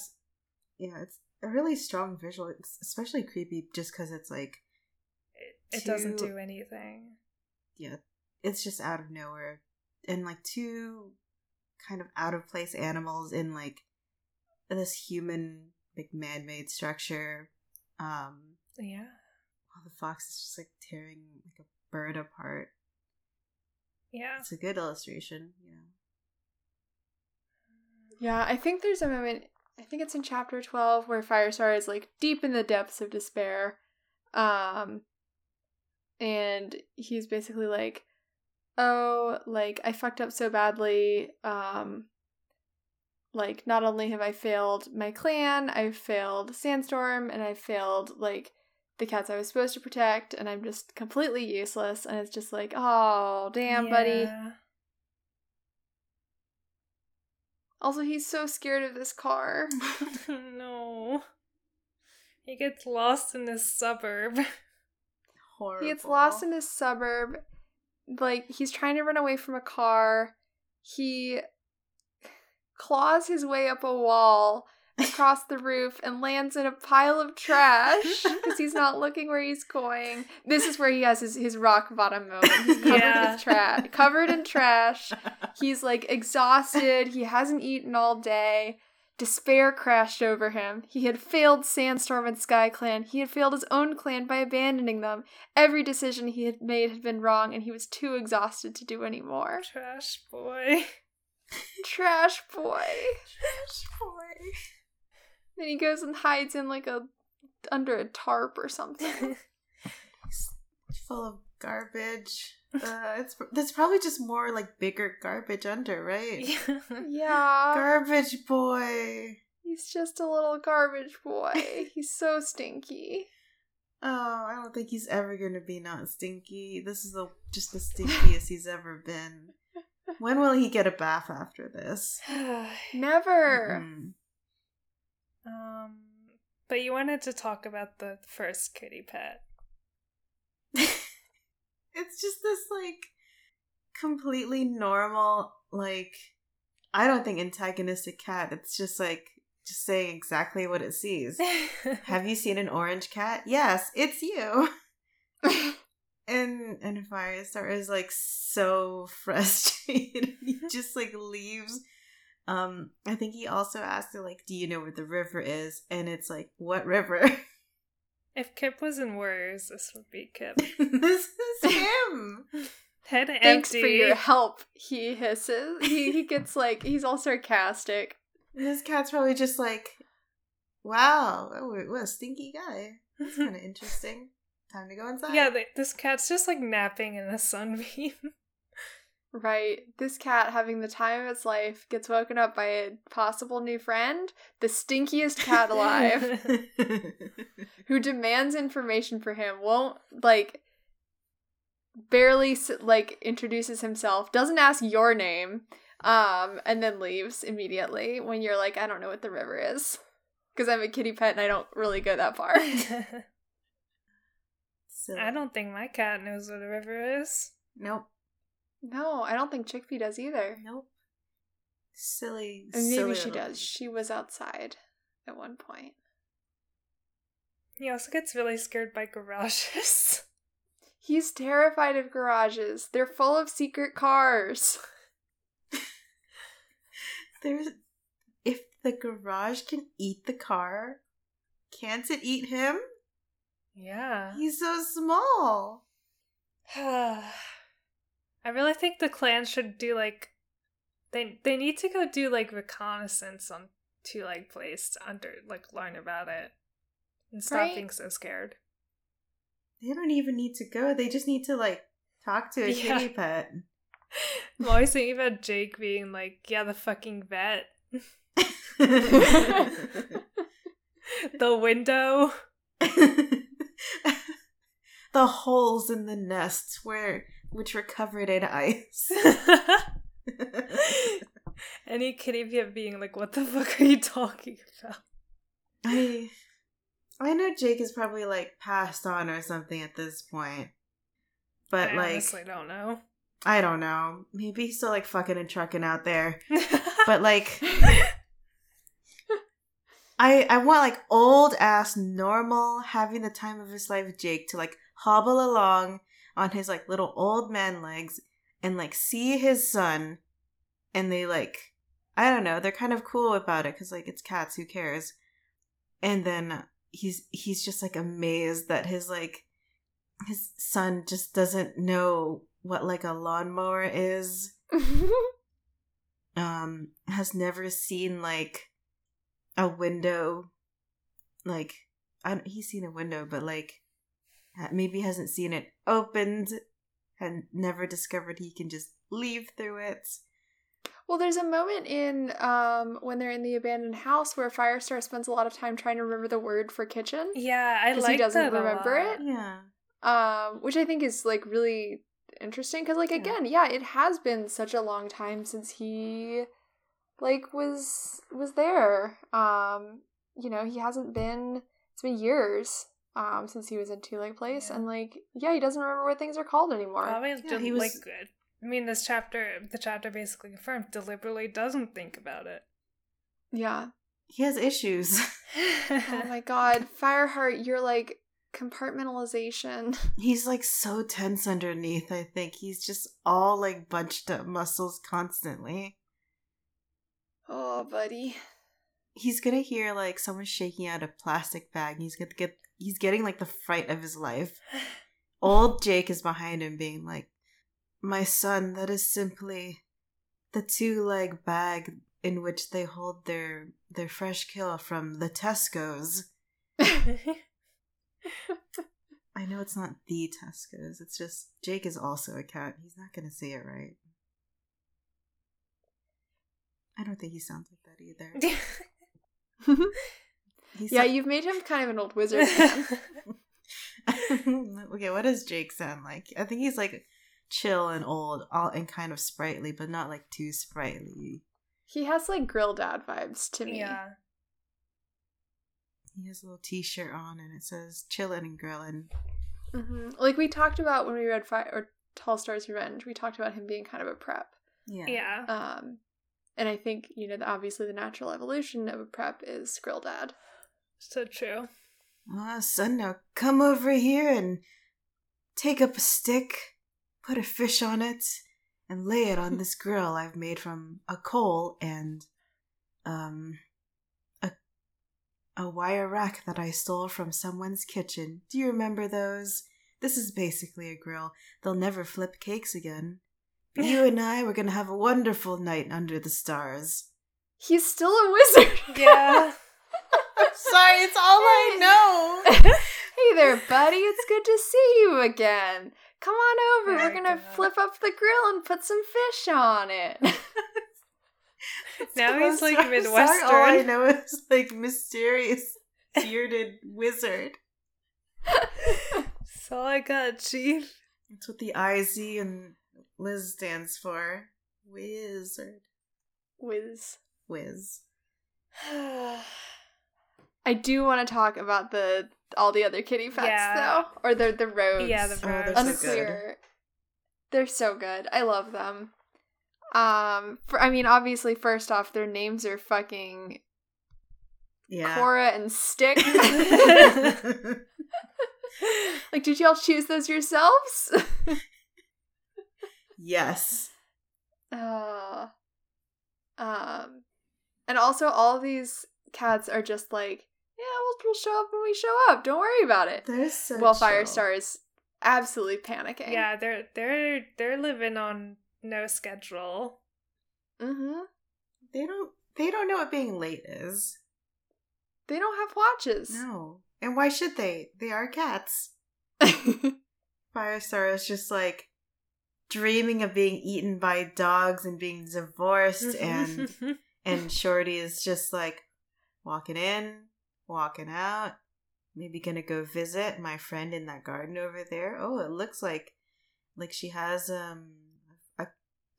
yeah, it's a really strong visual. It's especially creepy just because it's like, it, it doesn't do anything. yeah, it's just out of nowhere, and like two kind of out of place animals in like this human like man-made structure. Um, Yeah, while the fox is just like tearing like a bird apart. yeah. It's a good illustration, you know. Yeah, I think there's a moment I think it's in chapter 12 where Firestar is like deep in the depths of despair. Um and he's basically like, "Oh, like I fucked up so badly. Um like not only have I failed my clan, I've failed Sandstorm and I've failed like the cats I was supposed to protect and I'm just completely useless." And it's just like, "Oh, damn, buddy." Also, he's so scared of this car. no. He gets lost in this suburb. Horrible. He gets lost in this suburb. Like, he's trying to run away from a car. He claws his way up a wall across the roof and lands in a pile of trash because he's not looking where he's going. This is where he has his, his rock bottom moment. He's covered Yeah. with trash. Covered in trash. He's like exhausted. He hasn't eaten all day. Despair crashed over him. He had failed Sandstorm and SkyClan. He had failed his own clan by abandoning them. Every decision he had made had been wrong, and he was too exhausted to do any more. Trash boy. Trash boy. Trash boy. Then he goes and hides in like a under a tarp or something. Full of garbage. Uh, it's there's probably just more like bigger garbage under, right? yeah. yeah. Garbage boy. He's just a little garbage boy. He's so stinky. Oh, I don't think he's ever gonna be not stinky. This is the just the stinkiest he's ever been. When will he get a bath after this? Never. Mm. Um, but you wanted to talk about the first kitty pet. it's just this like completely normal like I don't think antagonistic cat. It's just like just saying exactly what it sees. Have you seen an orange cat? Yes, it's you. and and Firestar is like so frustrated. he just like leaves. Um, I think he also asked her like, "Do you know where the river is?" And it's like, "What river?" if Kip was in Warriors, this would be Kip. this is him. Head empty. Thanks for your help, he hisses. He, he gets like, he's all sarcastic. This cat's probably just like, "Wow, oh, what a stinky guy." That's kind of interesting. Time to go inside. Yeah, th- this cat's just like napping in the sunbeam. Right. This cat having the time of its life gets woken up by a possible new friend, the stinkiest cat alive, who demands information for him, won't like barely like introduces himself, doesn't ask your name, um and then leaves immediately when you're like I don't know what the river is because I'm a kitty pet and I don't really go that far. So, I don't think my cat knows what a river is. Nope. No, I don't think Chickpea does either. Nope. Silly. Maybe silly she does. She was outside at one point. He also gets really scared by garages. He's terrified of garages. They're full of secret cars. There's. If the garage can eat the car, can't it eat him? yeah. He's so small. I really think the clan should do like they they need to go do like reconnaissance on Twolegplace to under like learn about it and stop Right. being so scared. They don't even need to go. They just need to like talk to a Yeah. kitty pet. I'm always thinking about Jake being like, yeah, the fucking vet, the window. the holes in the nests where which were covered in ice. Any pet being like, what the fuck are you talking about? I I know Jake is probably like passed on or something at this point. But I like honestly don't know. I don't know. Maybe he's still like fucking and trucking out there. But like I I want like old ass normal having the time of his life Jake to like hobble along on his like little old man legs and like see his son and they like I don't know, they're kind of cool about it cuz like it's cats, who cares? And then he's he's just like amazed that his like his son just doesn't know what like a lawnmower is um has never seen like a window like I he's seen a window but like maybe hasn't seen it opened and never discovered he can just leave through it well, there's a moment in um when they're in the abandoned house where Firestar spends a lot of time trying to remember the word for kitchen, yeah, I 'Cause like he doesn't that a remember lot. it? yeah um, which I think is like really interesting because like Yeah. again, yeah, it has been such a long time since he like was was there. Um, you know, he hasn't been. It's been years um since he was in Twolegplace, Yeah. and like yeah, he doesn't remember what things are called anymore. Probably Yeah, did, he was- like good. I mean, this chapter, the chapter basically confirmed, deliberately doesn't think about it. yeah. he has issues Oh my god, Fireheart, you're like compartmentalization. he's like so tense underneath i think he's just all like bunched up muscles constantly Oh, buddy. he's gonna hear like someone shaking out a plastic bag and he's gonna get he's getting like the fright of his life. Old jake is behind him being like my son that is simply the two leg bag in which they hold their their fresh kill from the tesco's. I know it's not the tesco's it's just jake is also a cat he's not gonna say it right. I don't think he sounds like that either He yeah, sound- you've made him kind of an old wizard okay, what does Jake sound like? I think he's like chill and old, all and kind of sprightly, but not like too sprightly. he has like grill dad vibes to me. yeah. He has a little T-shirt on, and it says "chillin' and grillin'." hmm Like we talked about when we read Fire or Tallstar's Revenge, we talked about him being kind of a prep. Yeah. Yeah. Um, and I think you know, the, obviously, the natural evolution of a prep is Grill Dad. So true. Ah, son, now come over here and take up a stick, put a fish on it, and lay it on this grill I've made from a coal and um a a wire rack that I stole from someone's kitchen. Do you remember those? This is basically a grill. They'll never flip cakes again. But you and I were gonna have a wonderful night under the stars. He's still a wizard. Yeah. Sorry, it's all I know. hey there, buddy. It's good to see you again. Come on over. Oh We're gonna God. flip up the grill and put some fish on it. now he's like I'm sorry, All I know is like mysterious bearded wizard. That's all I got, Chief. That's what the IZ and Liz stands for. Wizard. Wiz. Wiz. I do want to talk about the all the other kitty pets Yeah. though, or the the roads. yeah, the Oh, they're roads. so good. They're so good. I love them. Um, for I mean, obviously, first off, their names are fucking Yeah. Cora and Stick. like, did y'all choose those yourselves? yes. uh, um, and also all of these cats are just like, yeah, we'll, we'll show up when we show up. Don't worry about it. They're so well, chill. Firestar is absolutely panicking. Yeah, they're they're they're living on no schedule. Mm-hmm. They don't they don't know what being late is. They don't have watches. No. And why should they? They are cats. Firestar is just like dreaming of being eaten by dogs and being divorced and and Shorty is just like walking in, walking out, maybe gonna go visit my friend in that garden over there. Oh, it looks like like she has um a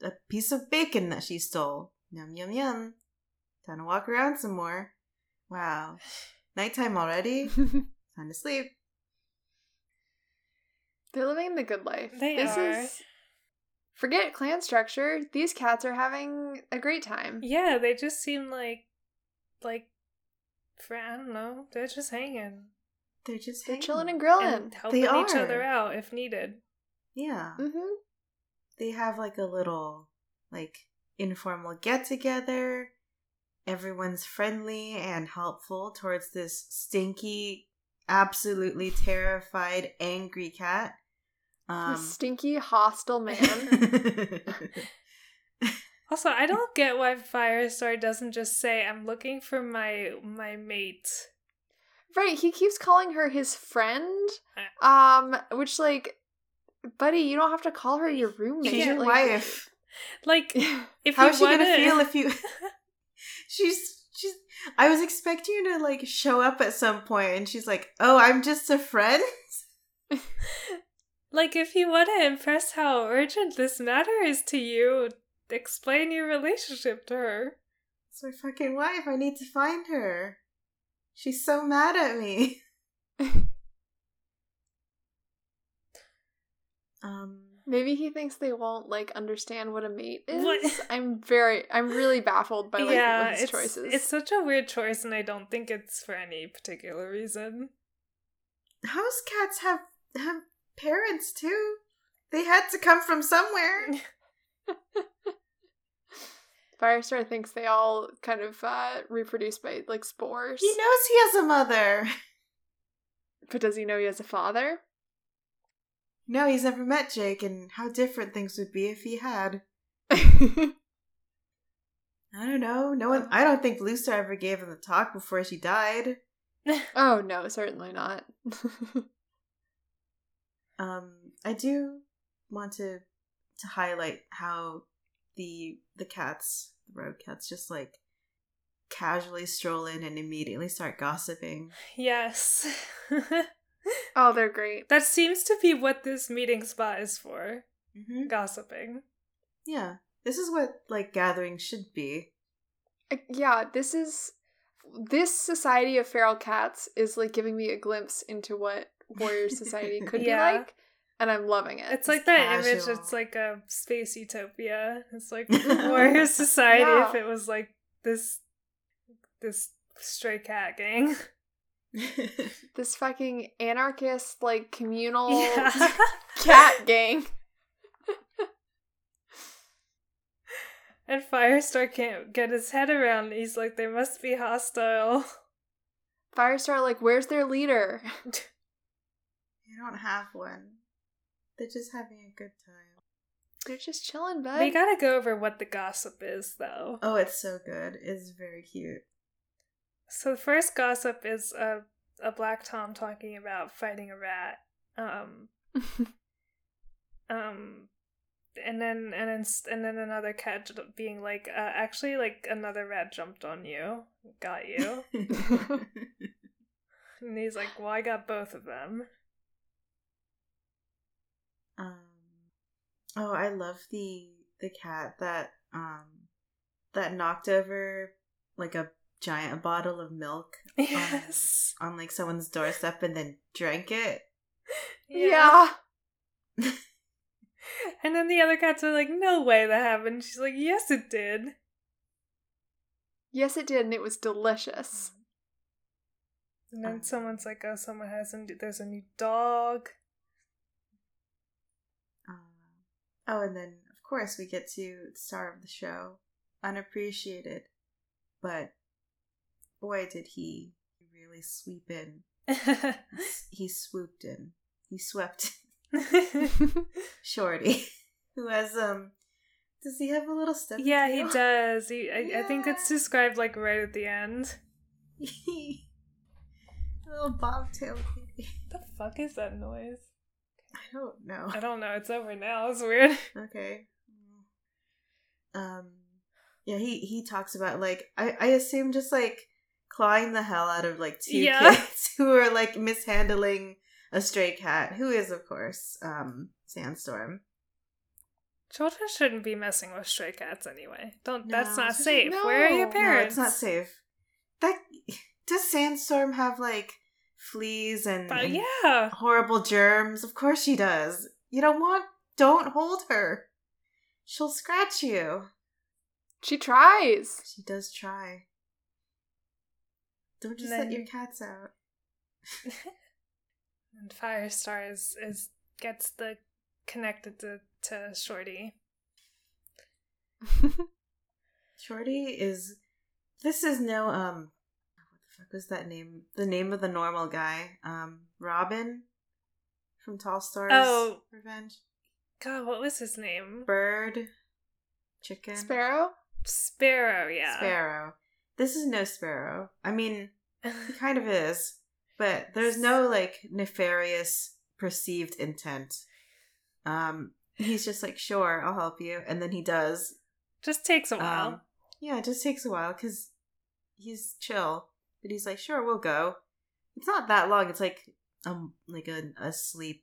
a piece of bacon that she stole. Yum yum yum. Time to walk around some more. Wow. Nighttime already? Time to sleep. They're living the good life. They this are. is forget clan structure. These cats are having a great time. yeah, they just seem like like for I don't know, they're just hanging They're just They're hanging. chilling and grilling. and helping They each are. other out if needed. Yeah. Mm-hmm. they have like a little like informal get together. Everyone's friendly and helpful towards this stinky, absolutely terrified, angry cat. Um, stinky, hostile man. Also, I don't get why Firestar doesn't just say, "I'm looking for my my mate." right, he keeps calling her his friend. Um, which like, buddy, you don't have to call her your roommate. She's your Like- wife. Like, if How you is she gonna wanna- feel if you? she's she's. I was expecting her to like show up at some point, and she's like, "Oh, I'm just a friend." like, if you want to impress how urgent this matter is to you, explain your relationship to her. It's my fucking wife. I need to find her. She's so mad at me. um. Maybe he thinks they won't like understand what a mate is. What? I'm very, I'm really baffled by like yeah, his it's choices. it's such a weird choice, and I don't think it's for any particular reason. House cats have have parents too. They had to come from somewhere. Firestar thinks they all kind of uh, reproduce by like spores. He knows he has a mother. But does he know he has a father? No, he's never met Jake, and how different things would be if he had. I don't know. No one. I don't think Lucy ever gave him the talk before she died. Oh, no, certainly not. Um, I do want to to highlight how the the cats, the road cats, just like casually stroll in and immediately start gossiping. yes, oh, they're great. that seems to be what this meeting spot is for: Mm-hmm. gossiping. Yeah, this is what like gatherings should be. Uh, Yeah, this is this society of feral cats is like giving me a glimpse into what Warrior Society could Yeah. be like, and I'm loving it. It's like that image. It's like a space utopia. It's like warrior society Yeah. if it was like this this stray cat gang. this fucking anarchist, like communal Yeah. cat gang. and Firestar can't get his head around. He's like, they must be hostile. Firestar, like, where's their leader? you don't have one. They're just having a good time. They're just chilling, bud. we gotta go over what the gossip is, though. Oh, it's so good. It's very cute. So the first gossip is a a black Tom talking about fighting a rat. Um, um, and then and then and then another cat being like, uh, actually, like another rat jumped on you, got you, and he's like, well, I got both of them. Um. Oh, I love the the cat that um that knocked over like a giant bottle of milk Yes. on like someone's doorstep and then drank it. yeah. And then the other cats are like, no way that happened. She's like, yes, it did. Yes, it did, and it was delicious. And then Um. someone's like, oh, someone has a new, there's a new dog. Uh, oh, and then of course we get to the star of the show, unappreciated, but boy did he really sweep in. He swooped in. He swept Shorty, who has um. Does he have a little step? yeah, he does. He, I, I think it's described like right at the end. A little bobtail kitty. the fuck is that noise? I don't know. I don't know. It's over now. It's weird. Okay. Um. Yeah, he he talks about like I I assume just like clawing the hell out of like two Yeah. kids who are like mishandling a stray cat, who is of course um Sandstorm. Children shouldn't be messing with stray cats anyway. Don't. No. That's not safe. Where are your no, parents? No, it's not safe. That does Sandstorm have like fleas and, But and yeah. horrible germs? Of course she does. You don't want. Don't hold her. She'll scratch you. She tries. She does try. Don't just Then- let your cats out. And Firestar is, is gets the connected to, to Shorty. Shorty is. This is no um. What fuck was that name? The name of the normal guy. Um, Robin from Tallstar's. Oh. Revenge. God, what was his name? Bird. Chicken. Sparrow? Sparrow, yeah. Sparrow. This is no Sparrow. I mean, he kind of is, but there's no like nefarious perceived intent. Um, he's just like, sure, I'll help you, and then he does. Just takes a while. Um, yeah, it just takes a while because he's chill, but he's like, sure, we'll go. It's not that long. It's like um, like a, a sleep,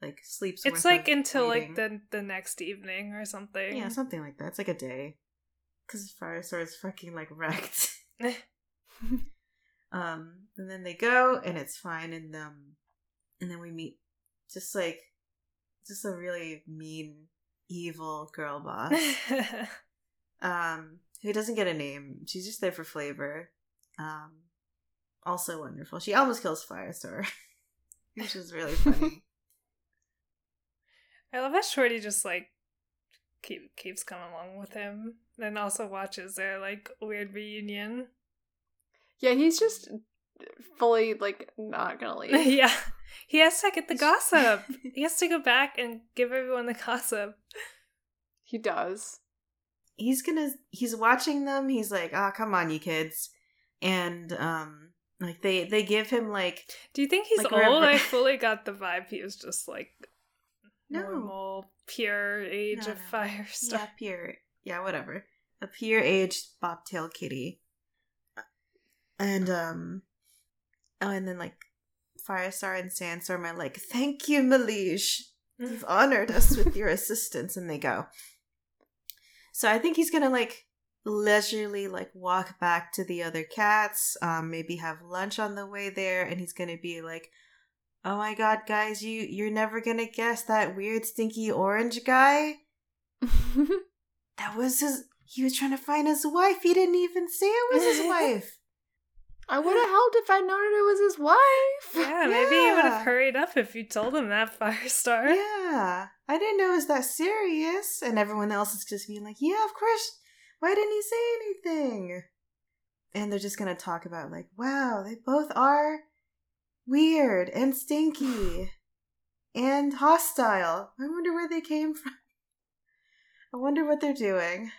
like sleep's. it's like of until waiting. like the the next evening or something. yeah, something like that. It's like a day, because Firestar is fucking like wrecked. Um, and then they go, and it's fine, and um, and then we meet just like just a really mean, evil girl boss. um, who doesn't get a name. She's just there for flavor. Um, also wonderful. She almost kills Firestar, which is really funny. I love how Shorty just like keep keeps coming along with him, and also watches their like weird reunion. Yeah, he's just fully like not gonna leave. yeah, he has to get the gossip. he has to go back and give everyone the gossip. He does. he's gonna. He's watching them. He's like, "Ah, come on, you kids," and um, like they they give him like Do you think he's Like, old? I fully got the vibe he was just like No. normal, pure age No, of no. fire stuff. Yeah, pure. Yeah, whatever. A pure aged bobtail kitty. And um oh and then like Firestar and Sandstorm are like, Thank you, Malish. You've honored us with your assistance, and they go. So I think he's gonna like leisurely like walk back to the other cats, um, maybe have lunch on the way there, and he's gonna be like, Oh my god, guys, you you're never gonna guess that weird stinky orange guy? That was his he was trying to find his wife. He didn't even say it was his wife. I would have helped if I'd known it was his wife. Yeah, maybe you would have hurried up if you told him that, Firestar. Yeah. I didn't know it was that serious. And everyone else is just being like, Yeah, of course. Why didn't he say anything? And they're just gonna talk about like, wow, they both are weird and stinky and hostile. I wonder where they came from. I wonder what they're doing.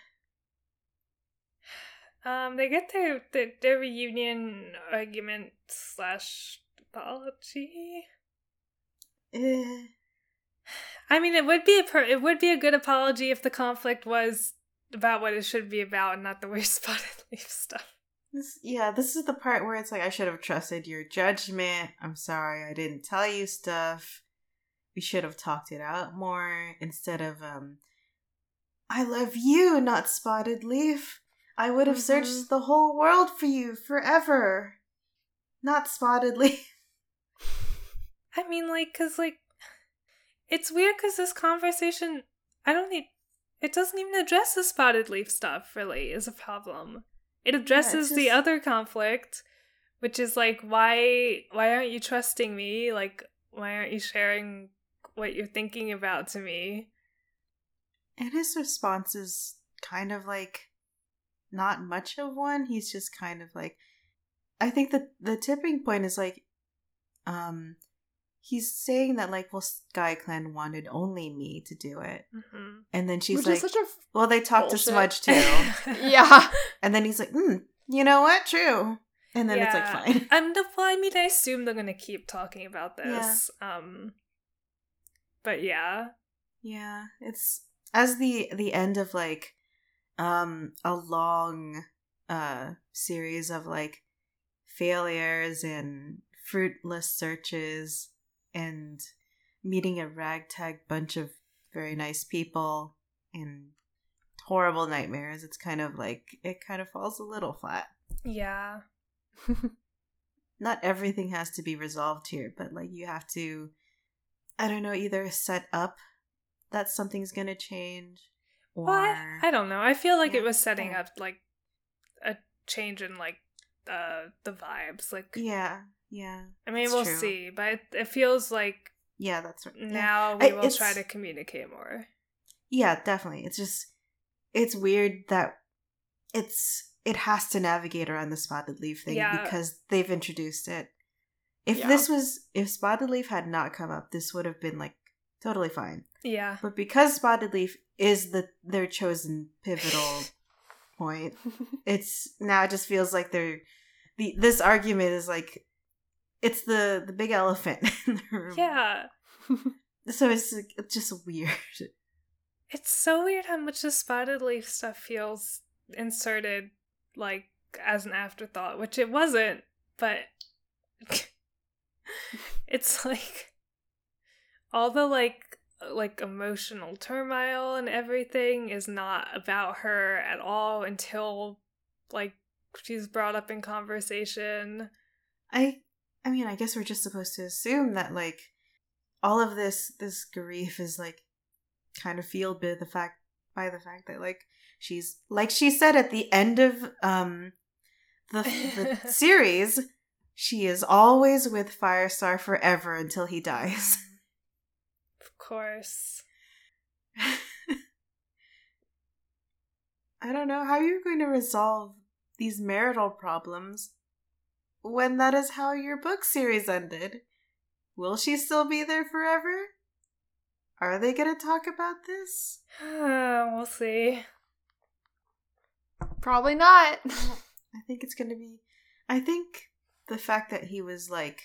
Um, they get their their, their reunion argument slash apology. Eh. I mean, it would be a per- it would be a good apology if the conflict was about what it should be about and not the weird Spottedleaf stuff. This, yeah, this is the part where it's like I should have trusted your judgment. I'm sorry I didn't tell you stuff. We should have talked it out more instead of um I love you, not spotted leaf. I would have Mhm. searched the whole world for you forever. Not spotted leaf. I mean, like, cause like, it's weird because this conversation, I don't need. It doesn't even address the Spottedleaf stuff. Really, is a problem. It addresses the just- other conflict, which is like, why why aren't you trusting me? Like, why aren't you sharing what you're thinking about to me? And his response is kind of like not much of one. He's just kind of like I think that the tipping point is like um he's saying that like well SkyClan wanted only me to do it. hmm And then she's Which like is such a f- well they talked to. Smudge too. yeah. and then he's like, hmm, you know what? True. And then it's like fine. I'm the well, I mean, I assume they're gonna keep talking about this. Um, but yeah, Yeah, it's as the the end of like um a long uh series of like failures and fruitless searches and meeting a ragtag bunch of very nice people and horrible nightmares. It's kind of like it kind of falls a little flat. yeah. Not everything has to be resolved here, but like you have to I don't know, either set up that something's gonna change or Well, I, I don't know. I feel like Yeah, it was setting fair. up like a change in like uh the vibes. Like, yeah, yeah, I mean, we'll true. see, but it, it feels like yeah. That's right. Yeah. now I- we will try to communicate more. yeah, definitely. It's just it's weird that it's it has to navigate around the Spottedleaf thing Yeah. because they've introduced it. If Yeah. this was if Spottedleaf had not come up, this would have been like totally fine. Yeah. But because Spottedleaf is the their chosen pivotal point, it's now it just feels like they're the this argument is like it's the the big elephant in the room. Yeah. So it's it's just weird. It's so weird how much the Spottedleaf stuff feels inserted like as an afterthought, which it wasn't, but it's like all the like like emotional turmoil and everything is not about her at all until like she's brought up in conversation. I I mean, I guess we're just supposed to assume that like all of this this grief is like kind of fueled by the fact by the fact that like she's like she said at the end of um the the series, she is always with Firestar forever until he dies. Of course. I don't know how you're going to resolve these marital problems when that is how your book series ended. Will she still be there forever? Are they going to talk about this? we'll see. Probably not. I think it's going to be. I think the fact that he was like,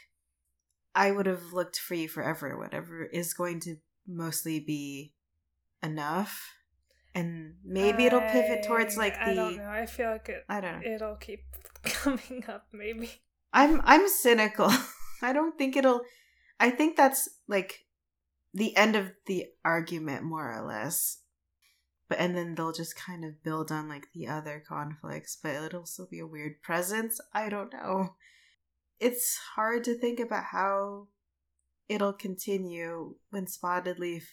I would have looked for you forever, whatever, is going to mostly be enough. And maybe it'll pivot towards like the. I don't know. I feel like it. I don't know. It'll keep coming up. Maybe. I'm I'm cynical. I don't think it'll I think that's like the end of the argument more or less. But and then they'll just kind of build on like the other conflicts, but it'll still be a weird presence. I don't know. It's hard to think about how it'll continue when Spottedleaf,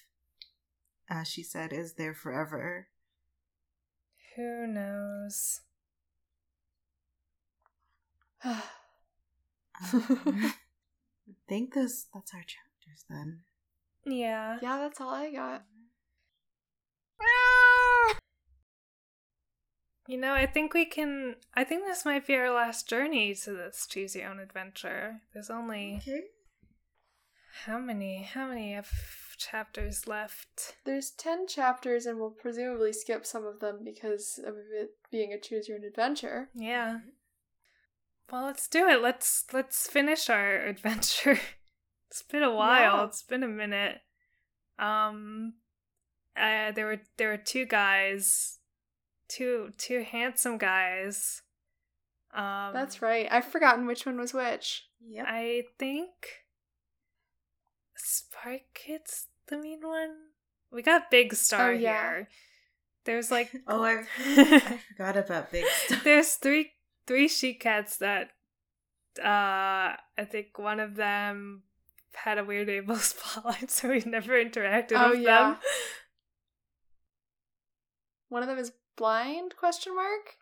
as she said, is there forever. Who knows? I think this that's our chapters then. Yeah. yeah, that's all I got. You know, I think we can. I think this might be our last journey to this choose your own adventure. There's only Okay. how many? How many of chapters left? There's 10 chapters, and we'll presumably skip some of them because of it being a choose your own adventure. Yeah. Well, let's do it. Let's let's finish our adventure. it's been a while. Yeah. It's been a minute. Um, uh, there were there were two guys, two two handsome guys. Um, That's right. I've forgotten which one was which. Yeah. I think Spark Kit's the mean one. We got Big Star Oh, yeah. here. There's like oh, I, I forgot about Big Stuff. there's three three she cats that uh I think one of them had a weird able spotlight, so we never interacted Oh, with yeah. them. One of them is blind question mark.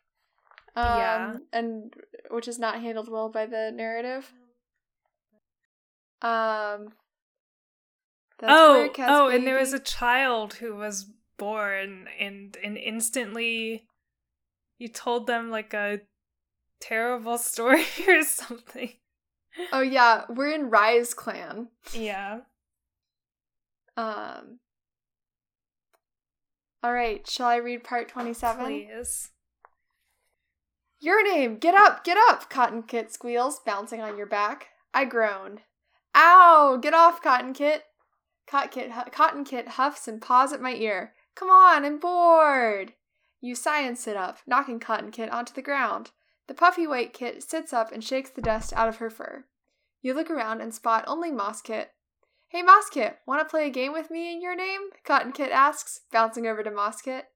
Um, Yeah. and which is not handled well by the narrative. Um that's oh, oh, and there was a child who was born and and instantly you told them like a terrible story or something. Oh yeah, we're in Rise clan. Yeah. Um All right, shall I read part 27? Please. Your name! Get up! Get up! Cotton Kit squeals, bouncing on your back. I groan. Ow! Get off, Cotton Kit! Cotton Kit, hu- Cotton Kit huffs and paws at my ear. Come on, I'm bored! You sigh and sit up, knocking Cotton Kit onto the ground. The puffy white kit sits up and shakes the dust out of her fur. You look around and spot only Moss Kit. Hey, Moss Kit, want to play a game with me in your name? Cotton Kit asks, bouncing over to Moss Kit.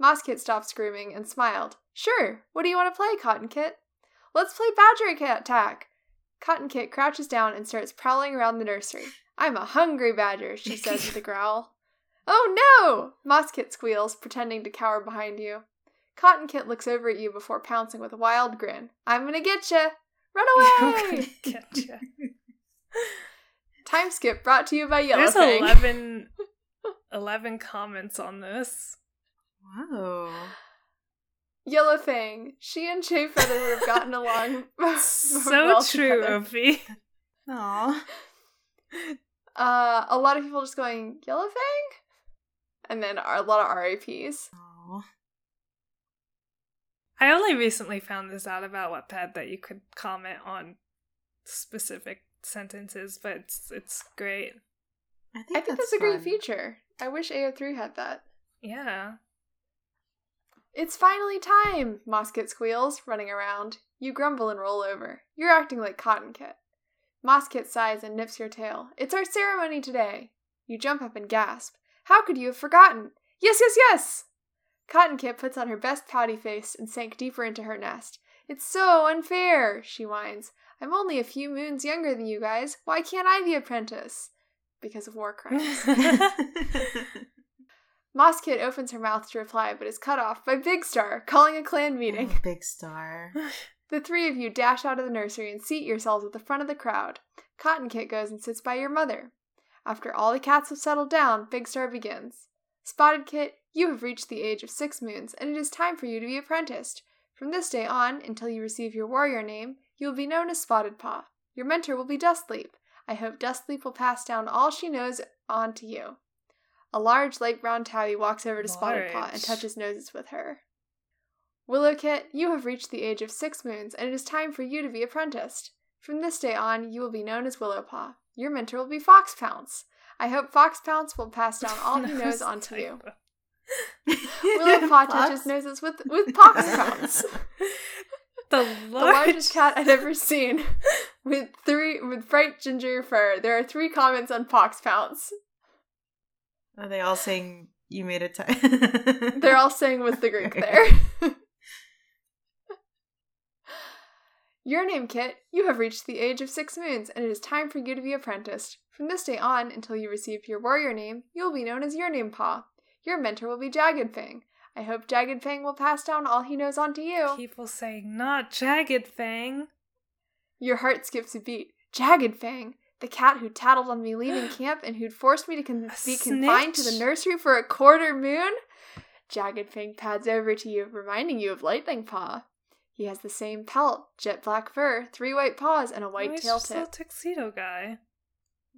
Moss Kit stopped screaming and smiled. Sure, what do you want to play, Cotton Kit? Let's play Badger Attack. Cotton Kit crouches down and starts prowling around the nursery. I'm a hungry badger, she says with a growl. Oh no! Moss Kit squeals, pretending to cower behind you. Cotton Kit looks over at you before pouncing with a wild grin. I'm gonna get ya! Run away! Gotcha. Time skip brought to you by There's Yellowfang. 11, 11 comments on this. Wow. Yellowfang. She and Shea Feather would have gotten along So well true, together. Opie. Aw. Uh, a lot of people just going Yellowfang, and then a lot of RAPs. Aw. I only recently found this out about Wattpad that you could comment on specific sentences, but it's it's great. I think, I think that's, a great feature. I wish AO3 had that. Yeah. It's finally time! Mosskit squeals, running around. You grumble and roll over. You're acting like Cotton Kit. Mosskit sighs and nips your tail. It's our ceremony today. You jump up and gasp. How could you have forgotten? Yes, yes, yes! Cotton Kit puts on her best pouty face and sank deeper into her nest. It's so unfair, she whines. I'm only a few moons younger than you guys. Why can't I be apprentice? Because of war crimes. Moss Kit opens her mouth to reply, but is cut off by Big Star, calling a clan oh, meeting. Oh, big star. The three of you dash out of the nursery and seat yourselves at the front of the crowd. Cotton Kit goes and sits by your mother. After all the cats have settled down, Big Star begins. Spotted Kit, you have reached the age of six moons, and it is time for you to be apprenticed. From this day on, until you receive your warrior name, you will be known as Spotted Paw. Your mentor will be Dustleap. I hope Dustleap will pass down all she knows on to you. A large light brown tabby walks over to Spotted Paw and touches noses with her. Willow Kit, you have reached the age of six moons, and it is time for you to be apprenticed. From this day on, you will be known as Willow Paw. Your mentor will be Fox Pounce. I hope Fox Pounce will pass down all he knows onto you. Willow Fox? noses with with Fox Pounce. The, the largest cat I've ever seen, with three with bright ginger fur. There are three comments on Fox Pounce. Are they all saying you made it time? They're all saying with the Greek Okay. there. Your name, Kit. You have reached the age of six moons, and it is time for you to be apprenticed. From this day on, until you receive your warrior name, you will be known as Your Name Paw. Your mentor will be Jagged Fang. I hope Jagged Fang will pass down all he knows onto you. People saying, not Jagged Fang. Your heart skips a beat. Jagged Fang, the cat who tattled on me leaving camp and who'd forced me to con- be confined to the nursery for a quarter moon? Jagged Fang pads over to you, reminding you of Lightning Paw. He has the same pelt, jet black fur, three white paws, and a white Oh, he's tail just a tip. tuxedo guy.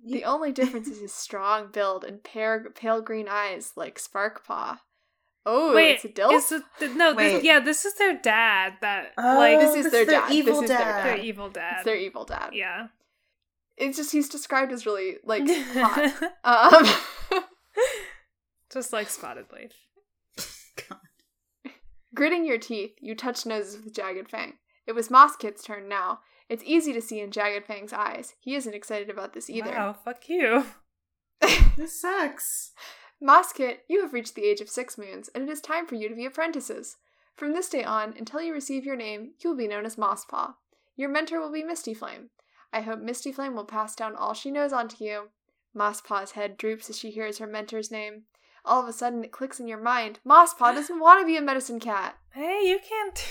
The only difference is his strong build and pale, pale green eyes like Spark Paw. Oh, Wait, it's a dilf? is it, no, this, yeah, this is their dad. That Oh, like This is this their is their dad. evil this is their dad. their evil dad. It's their evil dad. yeah. It's just he's described as really like hot. Um just like Spottedleaf. Gritting your teeth, you touch noses with Jagged Fang. It was Mosskit's turn now. It's easy to see in Jagged Fang's eyes. He isn't excited about this either. Wow, fuck you. This sucks. Mosskit, you have reached the age of six moons, and it is time for you to be apprentices. From this day on, until you receive your name, you will be known as Mosspaw. Your mentor will be Misty Flame. I hope Misty Flame will pass down all she knows onto you. Mosspaw's head droops as she hears her mentor's name. All of a sudden, it clicks in your mind. Mosspaw doesn't want to be a medicine cat. Hey, you can't. do-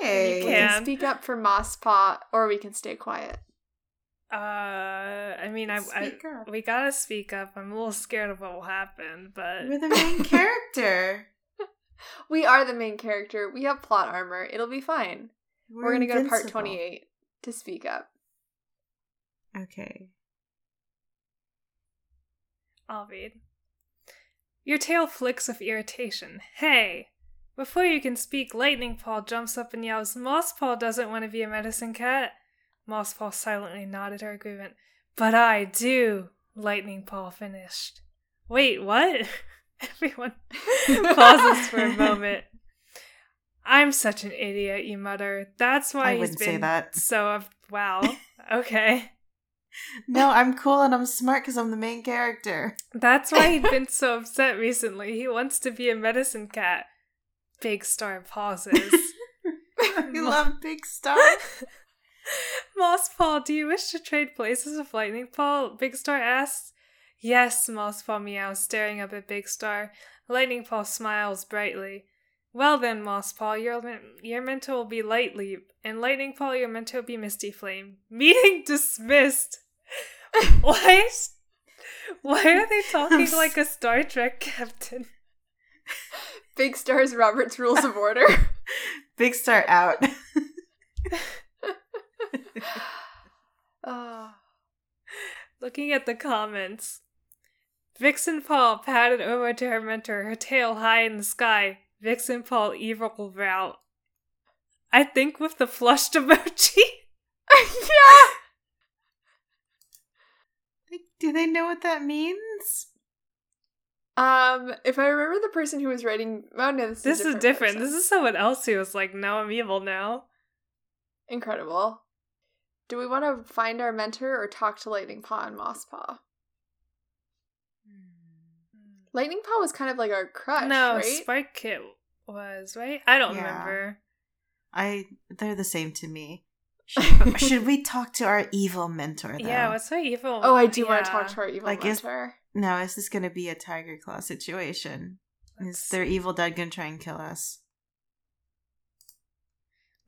Hey. We can. can speak up for Mosspaw, or we can stay quiet. Uh, I mean, I, I we gotta speak up. I'm a little scared of what will happen, but We're the main character. We are the main character. We have plot armor. It'll be fine. We're, gonna go to part 28 to speak up. Okay. I'll read. Your tail flicks with irritation. Hey! Before you can speak, Lightning Paw jumps up and yells, Mosspaw doesn't want to be a medicine cat. Mosspaw silently nodded her agreement. But I do, Lightning Paw finished. Wait, what? Everyone pauses for a moment. I'm such an idiot, you mutter. That's why I he's been say that. so of wow. Okay. No, I'm cool and I'm smart because I'm the main character. That's why he'd been so upset recently. He wants to be a medicine cat. Big Star pauses. I love Big Star. Moss Paw, do you wish to trade places with Lightning Paw? Big Star asks. Yes, Moss Paw meows, staring up at Big Star. Lightning Paw smiles brightly. Well then, Moss Paw, your, your mentor will be Light Leap, and Lightning Paw, your mentor will be Misty Flame. Meeting dismissed. why? is- Why are they talking like a Star Trek captain? Big Stars Robert's Rules of Order. Big Star out. oh. Looking at the comments. Vixen Paw patted over to her mentor, her tail high in the sky. Vixen Paw evil route. I think with the flushed emoji. yeah! Do they know what that means? Um, if I remember the person who was writing, oh no, this, This is is different. person. This is someone else who was like, no, I'm evil now. incredible. Do we want to find our mentor or talk to Lightning Paw and Moss Paw? Lightning Paw was kind of like our crush, no, right? Spark Kit was, right? I don't Yeah. remember. I they're the same to me. Should, should we talk to our evil mentor though? Yeah, what's my evil? oh, I do want to talk to our evil Like, is- mentor. No, is this gonna be a Tigerclaw situation? Is Let's- their evil dad gonna try and kill us?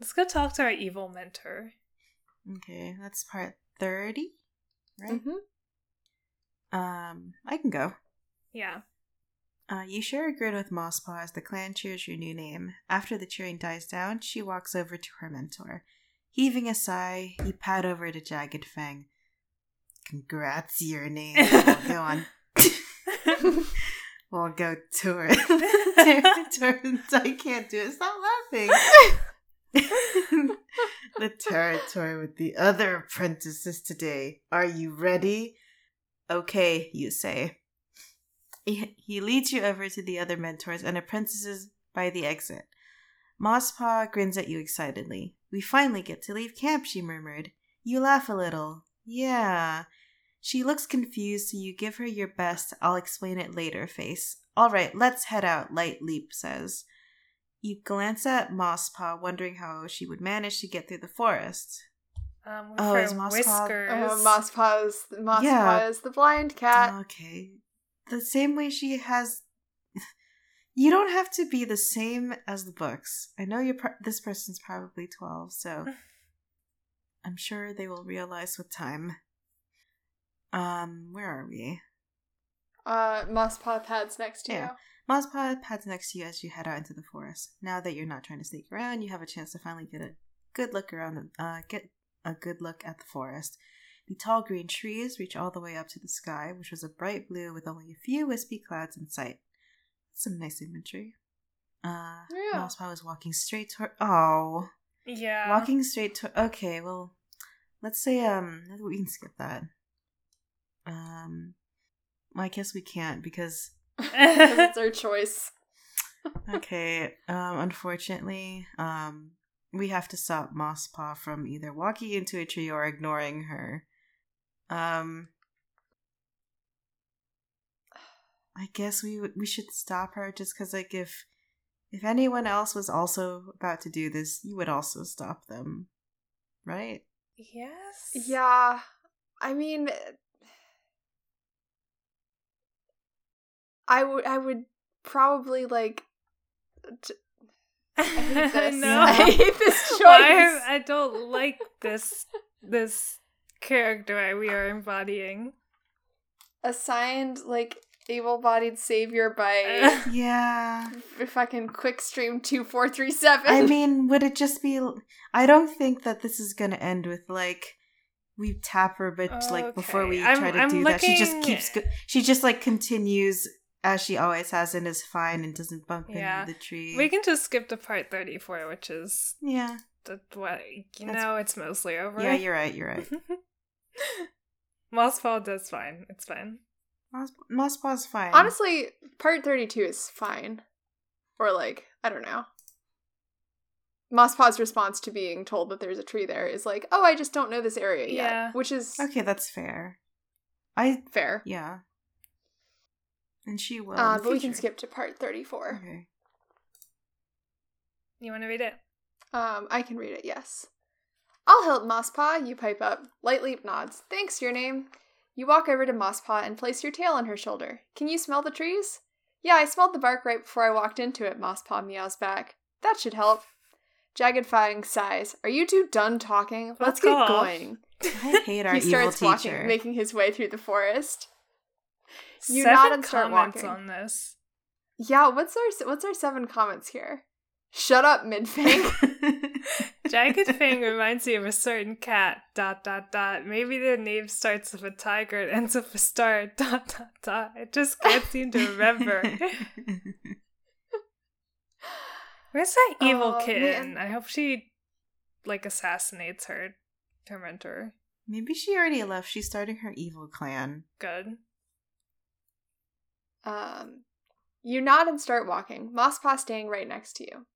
Let's go talk to our evil mentor. Okay, that's part thirty, right? hmm Um, I can go. Yeah. Uh, you share a grin with Mosspaw as the clan cheers your new name. After the cheering dies down, she walks over to her mentor. Heaving a sigh, he pat over to Jagged Fang. Congrats, your name. We'll go on. we'll go tour territory. I can't do it. Stop laughing. the territory with the other apprentices today. Are you ready? Okay, you say. He, he leads you over to the other mentors and apprentices by the exit. Mosspaw grins at you excitedly. We finally get to leave camp, she murmured. You laugh a little. Yeah. She looks confused, so you give her your best, I'll explain it later face. All right, let's head out, Light Leap says. you glance at Mosspaw, wondering how she would manage to get through the forest. Um, Oh, is Mosspaw- whiskers. Oh, Mosspaw is Mosspaw Yeah. is the blind cat. Okay. The same way she has. You don't have to be the same as the books. I know you're. Pro- this person's probably twelve, so I'm sure they will realize with time. Um, where are we? Uh, Moss Mosspaw pads next to you. Yeah. Mosspaw pads next to you as you head out into the forest. Now that you're not trying to sneak around, you have a chance to finally get a good look around. The, uh, get a good look at the forest. The tall green trees reach all the way up to the sky, which was a bright blue with only a few wispy clouds in sight. Some nice imagery. Uh, Yeah. Mosspaw was walking straight toward. Oh, yeah. walking straight to. Okay, well, let's say um, we can skip that. Um, well, I guess we can't because it's our choice. okay um unfortunately um we have to stop mosspaw from either walking into a tree or ignoring her um i guess we we should stop her just because like if if anyone else was also about to do this you would also stop them right yes. Yeah, I mean, eh, I would I would probably like. T- I hate this. no. I hate this choice. Why I don't like this this character we are embodying. Assigned like able-bodied savior by yeah f- fucking quickstream two four three seven. I mean, would it just be? I don't think that this is gonna end with like we tap her, but like before we I'm- try to I'm do that, she just keeps. Go- she just like continues as she always has and is fine and doesn't bump Yeah. into the tree. we can just skip to part thirty four, which is yeah, the what you That's- know it's mostly over. yeah, you're right. You're right. Mossfall does fine. It's fine. Moss, Mosspaw's fine. Honestly, part 32 is fine. Or, like, I don't know. Mosspaw's response to being told that there's a tree there is like, oh, I just don't know this area yet. Yeah. Which is okay, that's fair. I fair. yeah, and she will. Uh, the but we can skip to part 34. Okay. You want to read it? Um, I can read it, yes. I'll help Mosspaw, you pipe up. Lightleap nods. Thanks, your name. You walk over to Mosspaw and place your tail on her shoulder. Can you smell the trees? Yeah, I smelled the bark right before I walked into it, Mosspaw meows back. That should help. Jagged Fang sighs. Are you two done talking? Let's Fuck get off. going. I hate our he evil starts teacher. walking, making his way through the forest. You Seven nod and start comments walking. on this. Yeah, what's our what's our seven comments here? Shut up, Midfang. Jagged Fang reminds me of a certain cat. Dot dot dot. Maybe their name starts with a tiger and ends with a star. Dot dot dot. I just can't seem to remember. Where's that evil Oh, kitten? man. I hope she like assassinates her her mentor. Maybe she already left. She's starting her evil clan. Good. Um, you nod and start walking, Mosspaw staying right next to you.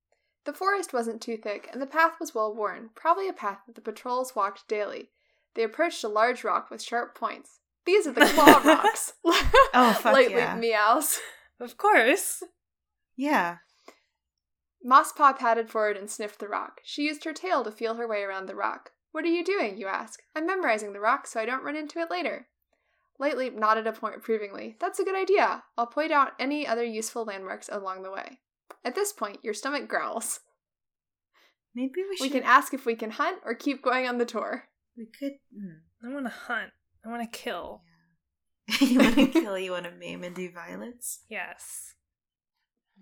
The forest wasn't too thick, and the path was well worn, probably a path that the patrols walked daily. They approached a large rock with sharp points. These are the claw rocks. Oh, fuck Lightly yeah. meows. Of course. Yeah. Mosspaw padded forward and sniffed the rock. She used her tail to feel her way around the rock. What are you doing, you ask? I'm memorizing the rock so I don't run into it later. Lightleap nodded a point approvingly. That's a good idea. I'll point out any other useful landmarks along the way. At this point, your stomach growls. Maybe we should. We can ask if we can hunt or keep going on the tour. We could. hmm. I want to hunt. I want to kill. Yeah. you want to kill? You want to maim and do violence? Yes.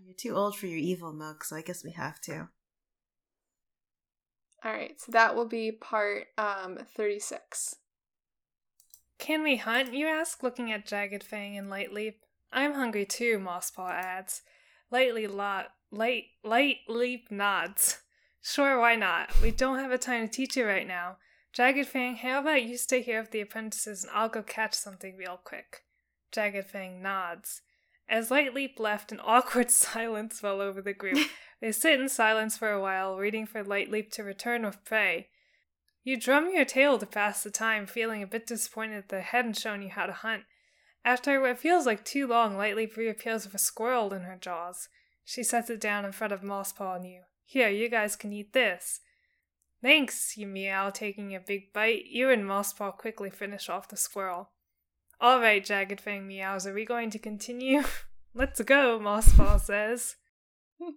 You're too old for your evil milk, so I guess we have to. All right, so that will be part um 36. Can we hunt, you ask, looking at Jagged Fang and Light Leap? I'm hungry too, Mosspaw adds. Lightly lot light light leap nods. Sure, why not? We don't have a time to teach you right now. Jagged Fang, how about you stay here with the apprentices and I'll go catch something real quick. Jagged Fang nods. As Light Leap left, an awkward silence fell over the group. They sit in silence for a while, waiting for Light Leap to return with prey. You drum your tail to pass the time, feeling a bit disappointed that they hadn't shown you how to hunt. After what feels like too long, Lightleap reappears with a squirrel in her jaws. She sets it down in front of Mosspaw and you. Here, you guys can eat this. Thanks, you meow, taking a big bite. You and Mosspaw quickly finish off the squirrel. All right, Jagged Fang meows, are we going to continue? Let's go, Mosspaw says. oh,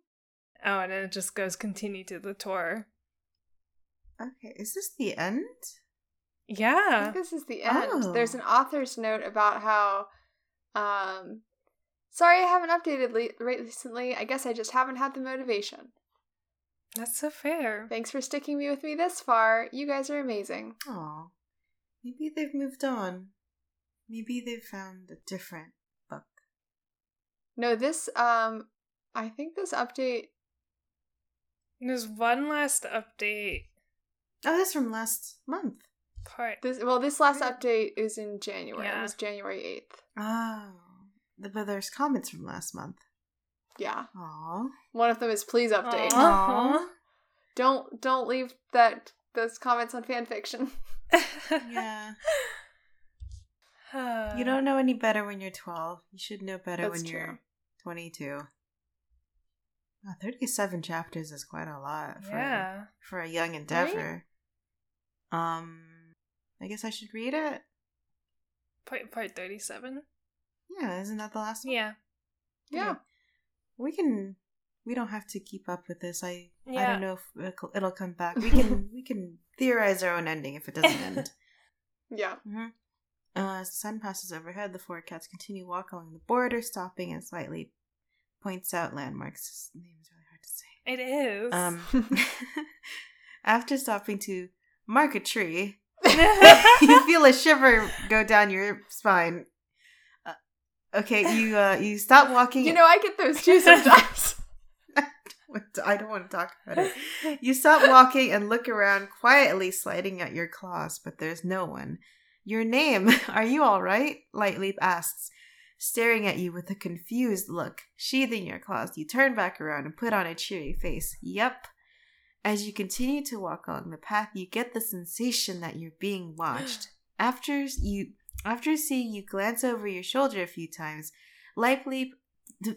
and then it just goes continue to the tour. Okay, is this the end? I Yeah. think this is the end. Oh. There's an author's note about how, um, sorry I haven't updated le- recently. I guess I just haven't had the motivation. That's so fair. Thanks for sticking me with me this far. You guys are amazing. Aw. Maybe they've moved on. Maybe they've found a different book. No, this, um, I think this update. There's one last update Oh, that's from last month. Part. This well, this last update is in January. It was January eighth. Oh. But there's comments from last month. Yeah, Aw. one of them is please update. Aw. Don't don't leave that those comments on fan fiction. Yeah. You don't know any better when you're 12. You should know better That's when true. you're 22. Wow, 37 chapters is quite a lot for, Yeah. for a young endeavor. Um, I guess I should read it. Part part thirty seven. Yeah, isn't that the last one? Yeah. Yeah. We can. We don't have to keep up with this. I. Yeah. I don't know if it'll- it'll come back. We can. we can theorize our own ending if it doesn't end. Yeah. Mm-hmm. Uh, as the sun passes overhead, the four cats continue walk along the border, stopping and slightly points out landmarks. His name is really hard to say. It is. Um, after stopping to mark a tree, you feel a shiver go down your spine. Uh, okay, you uh, you stop walking. You know, I get those too sometimes. I don't want to talk about it. You stop walking and look around, quietly sliding at your claws, but there's no one. Your name, are you all right? Lightleap asks, staring at you with a confused look. Sheathing your claws, you turn back around and put on a cheery face. Yep. As you continue to walk along the path, you get the sensation that you're being watched. After you after seeing you glance over your shoulder a few times, Lightleap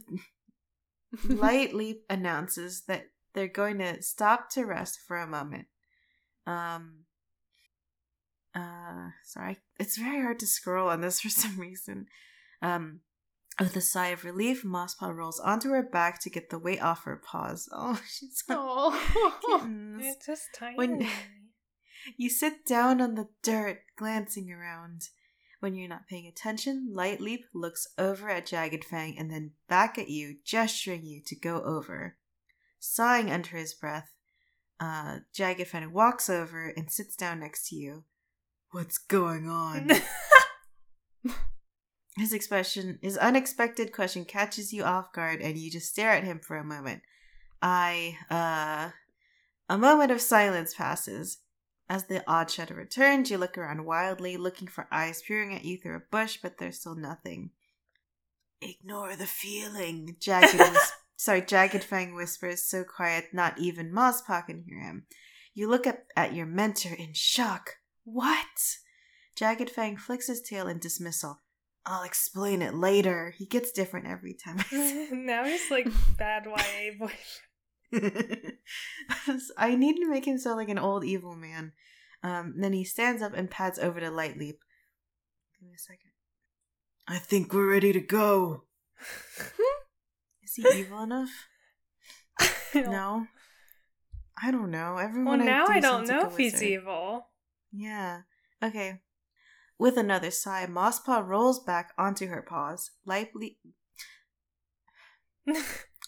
Light Leap announces that they're going to stop to rest for a moment. Um uh sorry. It's very hard to scroll on this for some reason. Um with a sigh of relief, Mosspaw rolls onto her back to get the weight off her paws. Oh, she's so Oh. kittens. it's just tiny. When- You sit down on the dirt, glancing around. When you're not paying attention, Light Leap looks over at Jagged Fang and then back at you, gesturing you to go over. Sighing under his breath, uh, Jagged Fang walks over and sits down next to you. What's going on? his expression, his unexpected question catches you off guard and you just stare at him for a moment. I, uh, a moment of silence passes. As the odd shadow returns, you look around wildly, looking for eyes peering at you through a bush, but there's still nothing. Ignore the feeling, Jagged whis- sorry, Jagged Fang whispers so quiet not even Mosspaw can hear him. You look up at your mentor in shock. What? Jagged Fang flicks his tail in dismissal. I'll explain it later. He gets different every time. now he's like bad YA boy. I need to make him sound like an old evil man. Um, then he stands up and pads over to Light Leap. Give me a second. I think we're ready to go. Is he evil enough? No. I don't know. Everyone. Well, now do I don't know if he's evil. Yeah. Okay. With another sigh, Mosspaw rolls back onto her paws. Light Leap,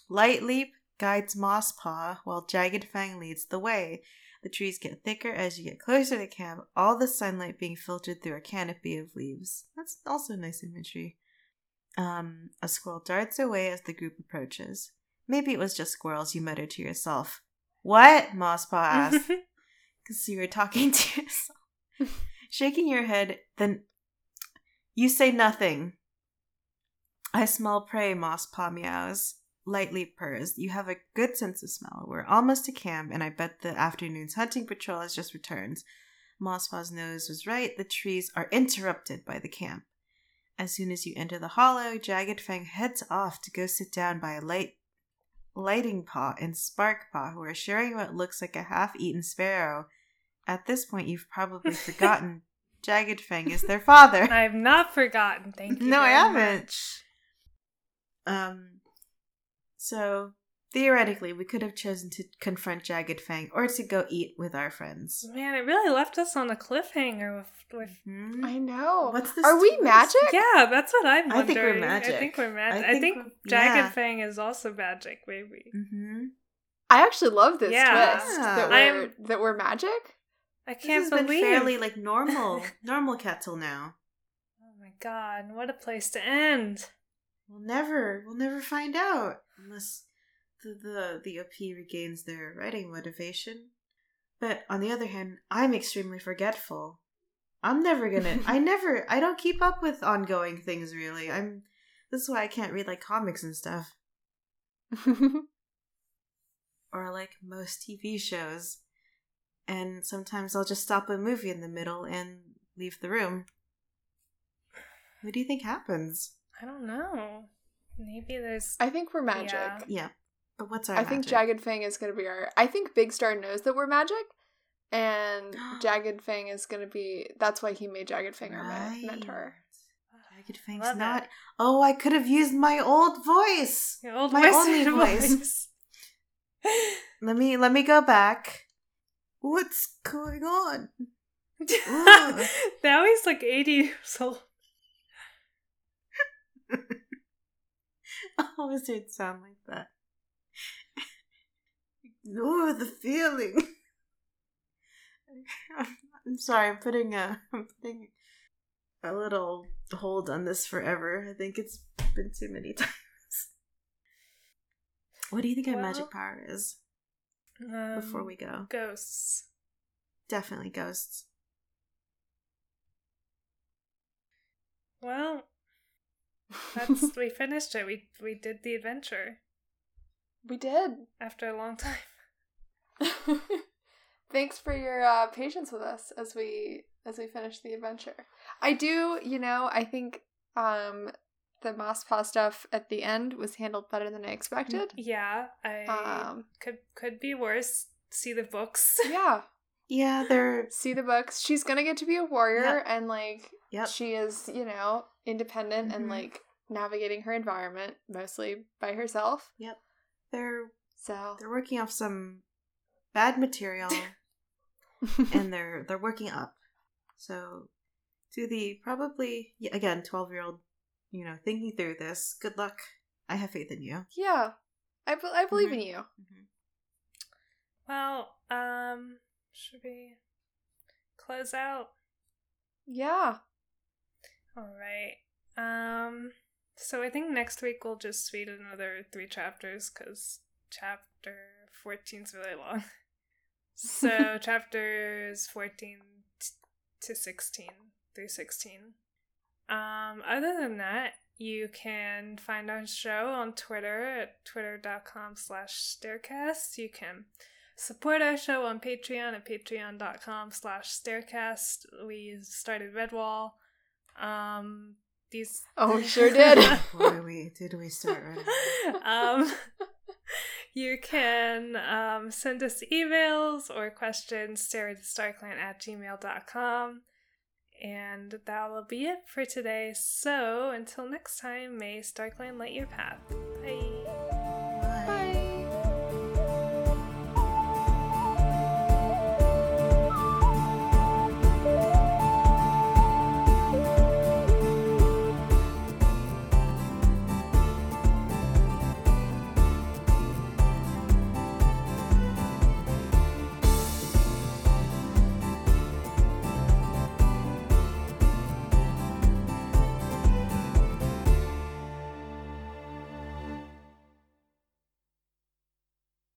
Light Leap guides Mosspaw while Jagged Fang leads the way. The trees get thicker as you get closer to camp, all the sunlight being filtered through a canopy of leaves. That's also nice imagery. Um, a squirrel darts away as the group approaches. Maybe it was just squirrels, you mutter to yourself. What? Mosspaw asks. Because you were talking to yourself. Shaking your head, then you say nothing. I smell prey, Moss Paw meows. Lightly purrs. You have a good sense of smell. We're almost to camp, and I bet the afternoon's hunting patrol has just returned. Moss Paw's nose was right. The trees are interrupted by the camp. As soon as you enter the hollow, Jagged Fang heads off to go sit down by a light Lighting Paw and Spark Paw, who are sharing what looks like a half eaten sparrow. At this point, you've probably forgotten Jagged Fang is their father. I've not forgotten. Thank you. No, I haven't. much. Um, so theoretically, we could have chosen to confront Jagged Fang or to go eat with our friends. Man, it really left us on a cliffhanger with. with Hmm? I know. What's this Are we magic? yeah, that's what I'm I wondering. think we're magic. I think we're magic. I I think think, Jagged yeah. Fang is also magic, maybe. Mm-hmm. I actually love this Yeah. twist that I'm- we're that we're magic. I This can't has been fairly like normal, normal cat till now. oh my god, what a place to end. We'll never, we'll never find out unless the the the OP regains their writing motivation. But on the other hand, I'm extremely forgetful. I'm never gonna. I never. I don't keep up with ongoing things really. I'm. This is why I can't read like comics and stuff, or like most TV shows. And sometimes I'll just stop a movie in the middle and leave the room. What do you think happens? I don't know. Maybe there's. I think we're magic. Yeah. Yeah, but what's our? I think? Jagged Fang is going to be our. I think Big Star knows that we're magic, and Jagged Fang is going to be. That's why he made Jagged Fang our me- mentor. Jagged Fang's Love not. it. Oh, I could have used my old voice. Old My voice only voice. voice. Let me let me go back. What's going on? Now he's like 80 years old. I always did sound like that. Ignore the feeling. I'm sorry. I'm putting a I'm putting a little hold on this forever. I think it's been too many times. What do you think Well- magic power is? Before Um, we go, Ghosts. definitely ghosts. Well, that's we finished it. We we did the adventure we did. after a long time. Thanks for your uh, patience with us as we as we finish the adventure. I do, you know, I think um the Moss Paw stuff at the end was handled better than I expected. Yeah, I Um, could could be worse. See the books. yeah, Yeah, they're see the books. She's gonna get to be a warrior, Yep. and like Yep. she is, you know, independent and Mhm. like navigating her environment mostly by herself. Yep, they're So they're working off some bad material and they're they're working up. So to the probably again 12-year-old, you know, thinking through this, good luck. I have faith in you. yeah, I be- I believe Mhm. in you. Well, um, should we close out? Yeah. All right. Um, so I think next week we'll just read another three chapters because chapter 14 is really long. So chapters 14 t- to 16 through 16. Um, other than that, you can find our show on Twitter at twitter.com slash staircast. You can support our show on Patreon at patreon.com slash staircast. We started Redwall. Um, these Oh, we sure did. Boy, we did we start right. um, you can um, send us emails or questions to starclan at gmail.com. And that will be it for today. So until next time, may StarClan light your path.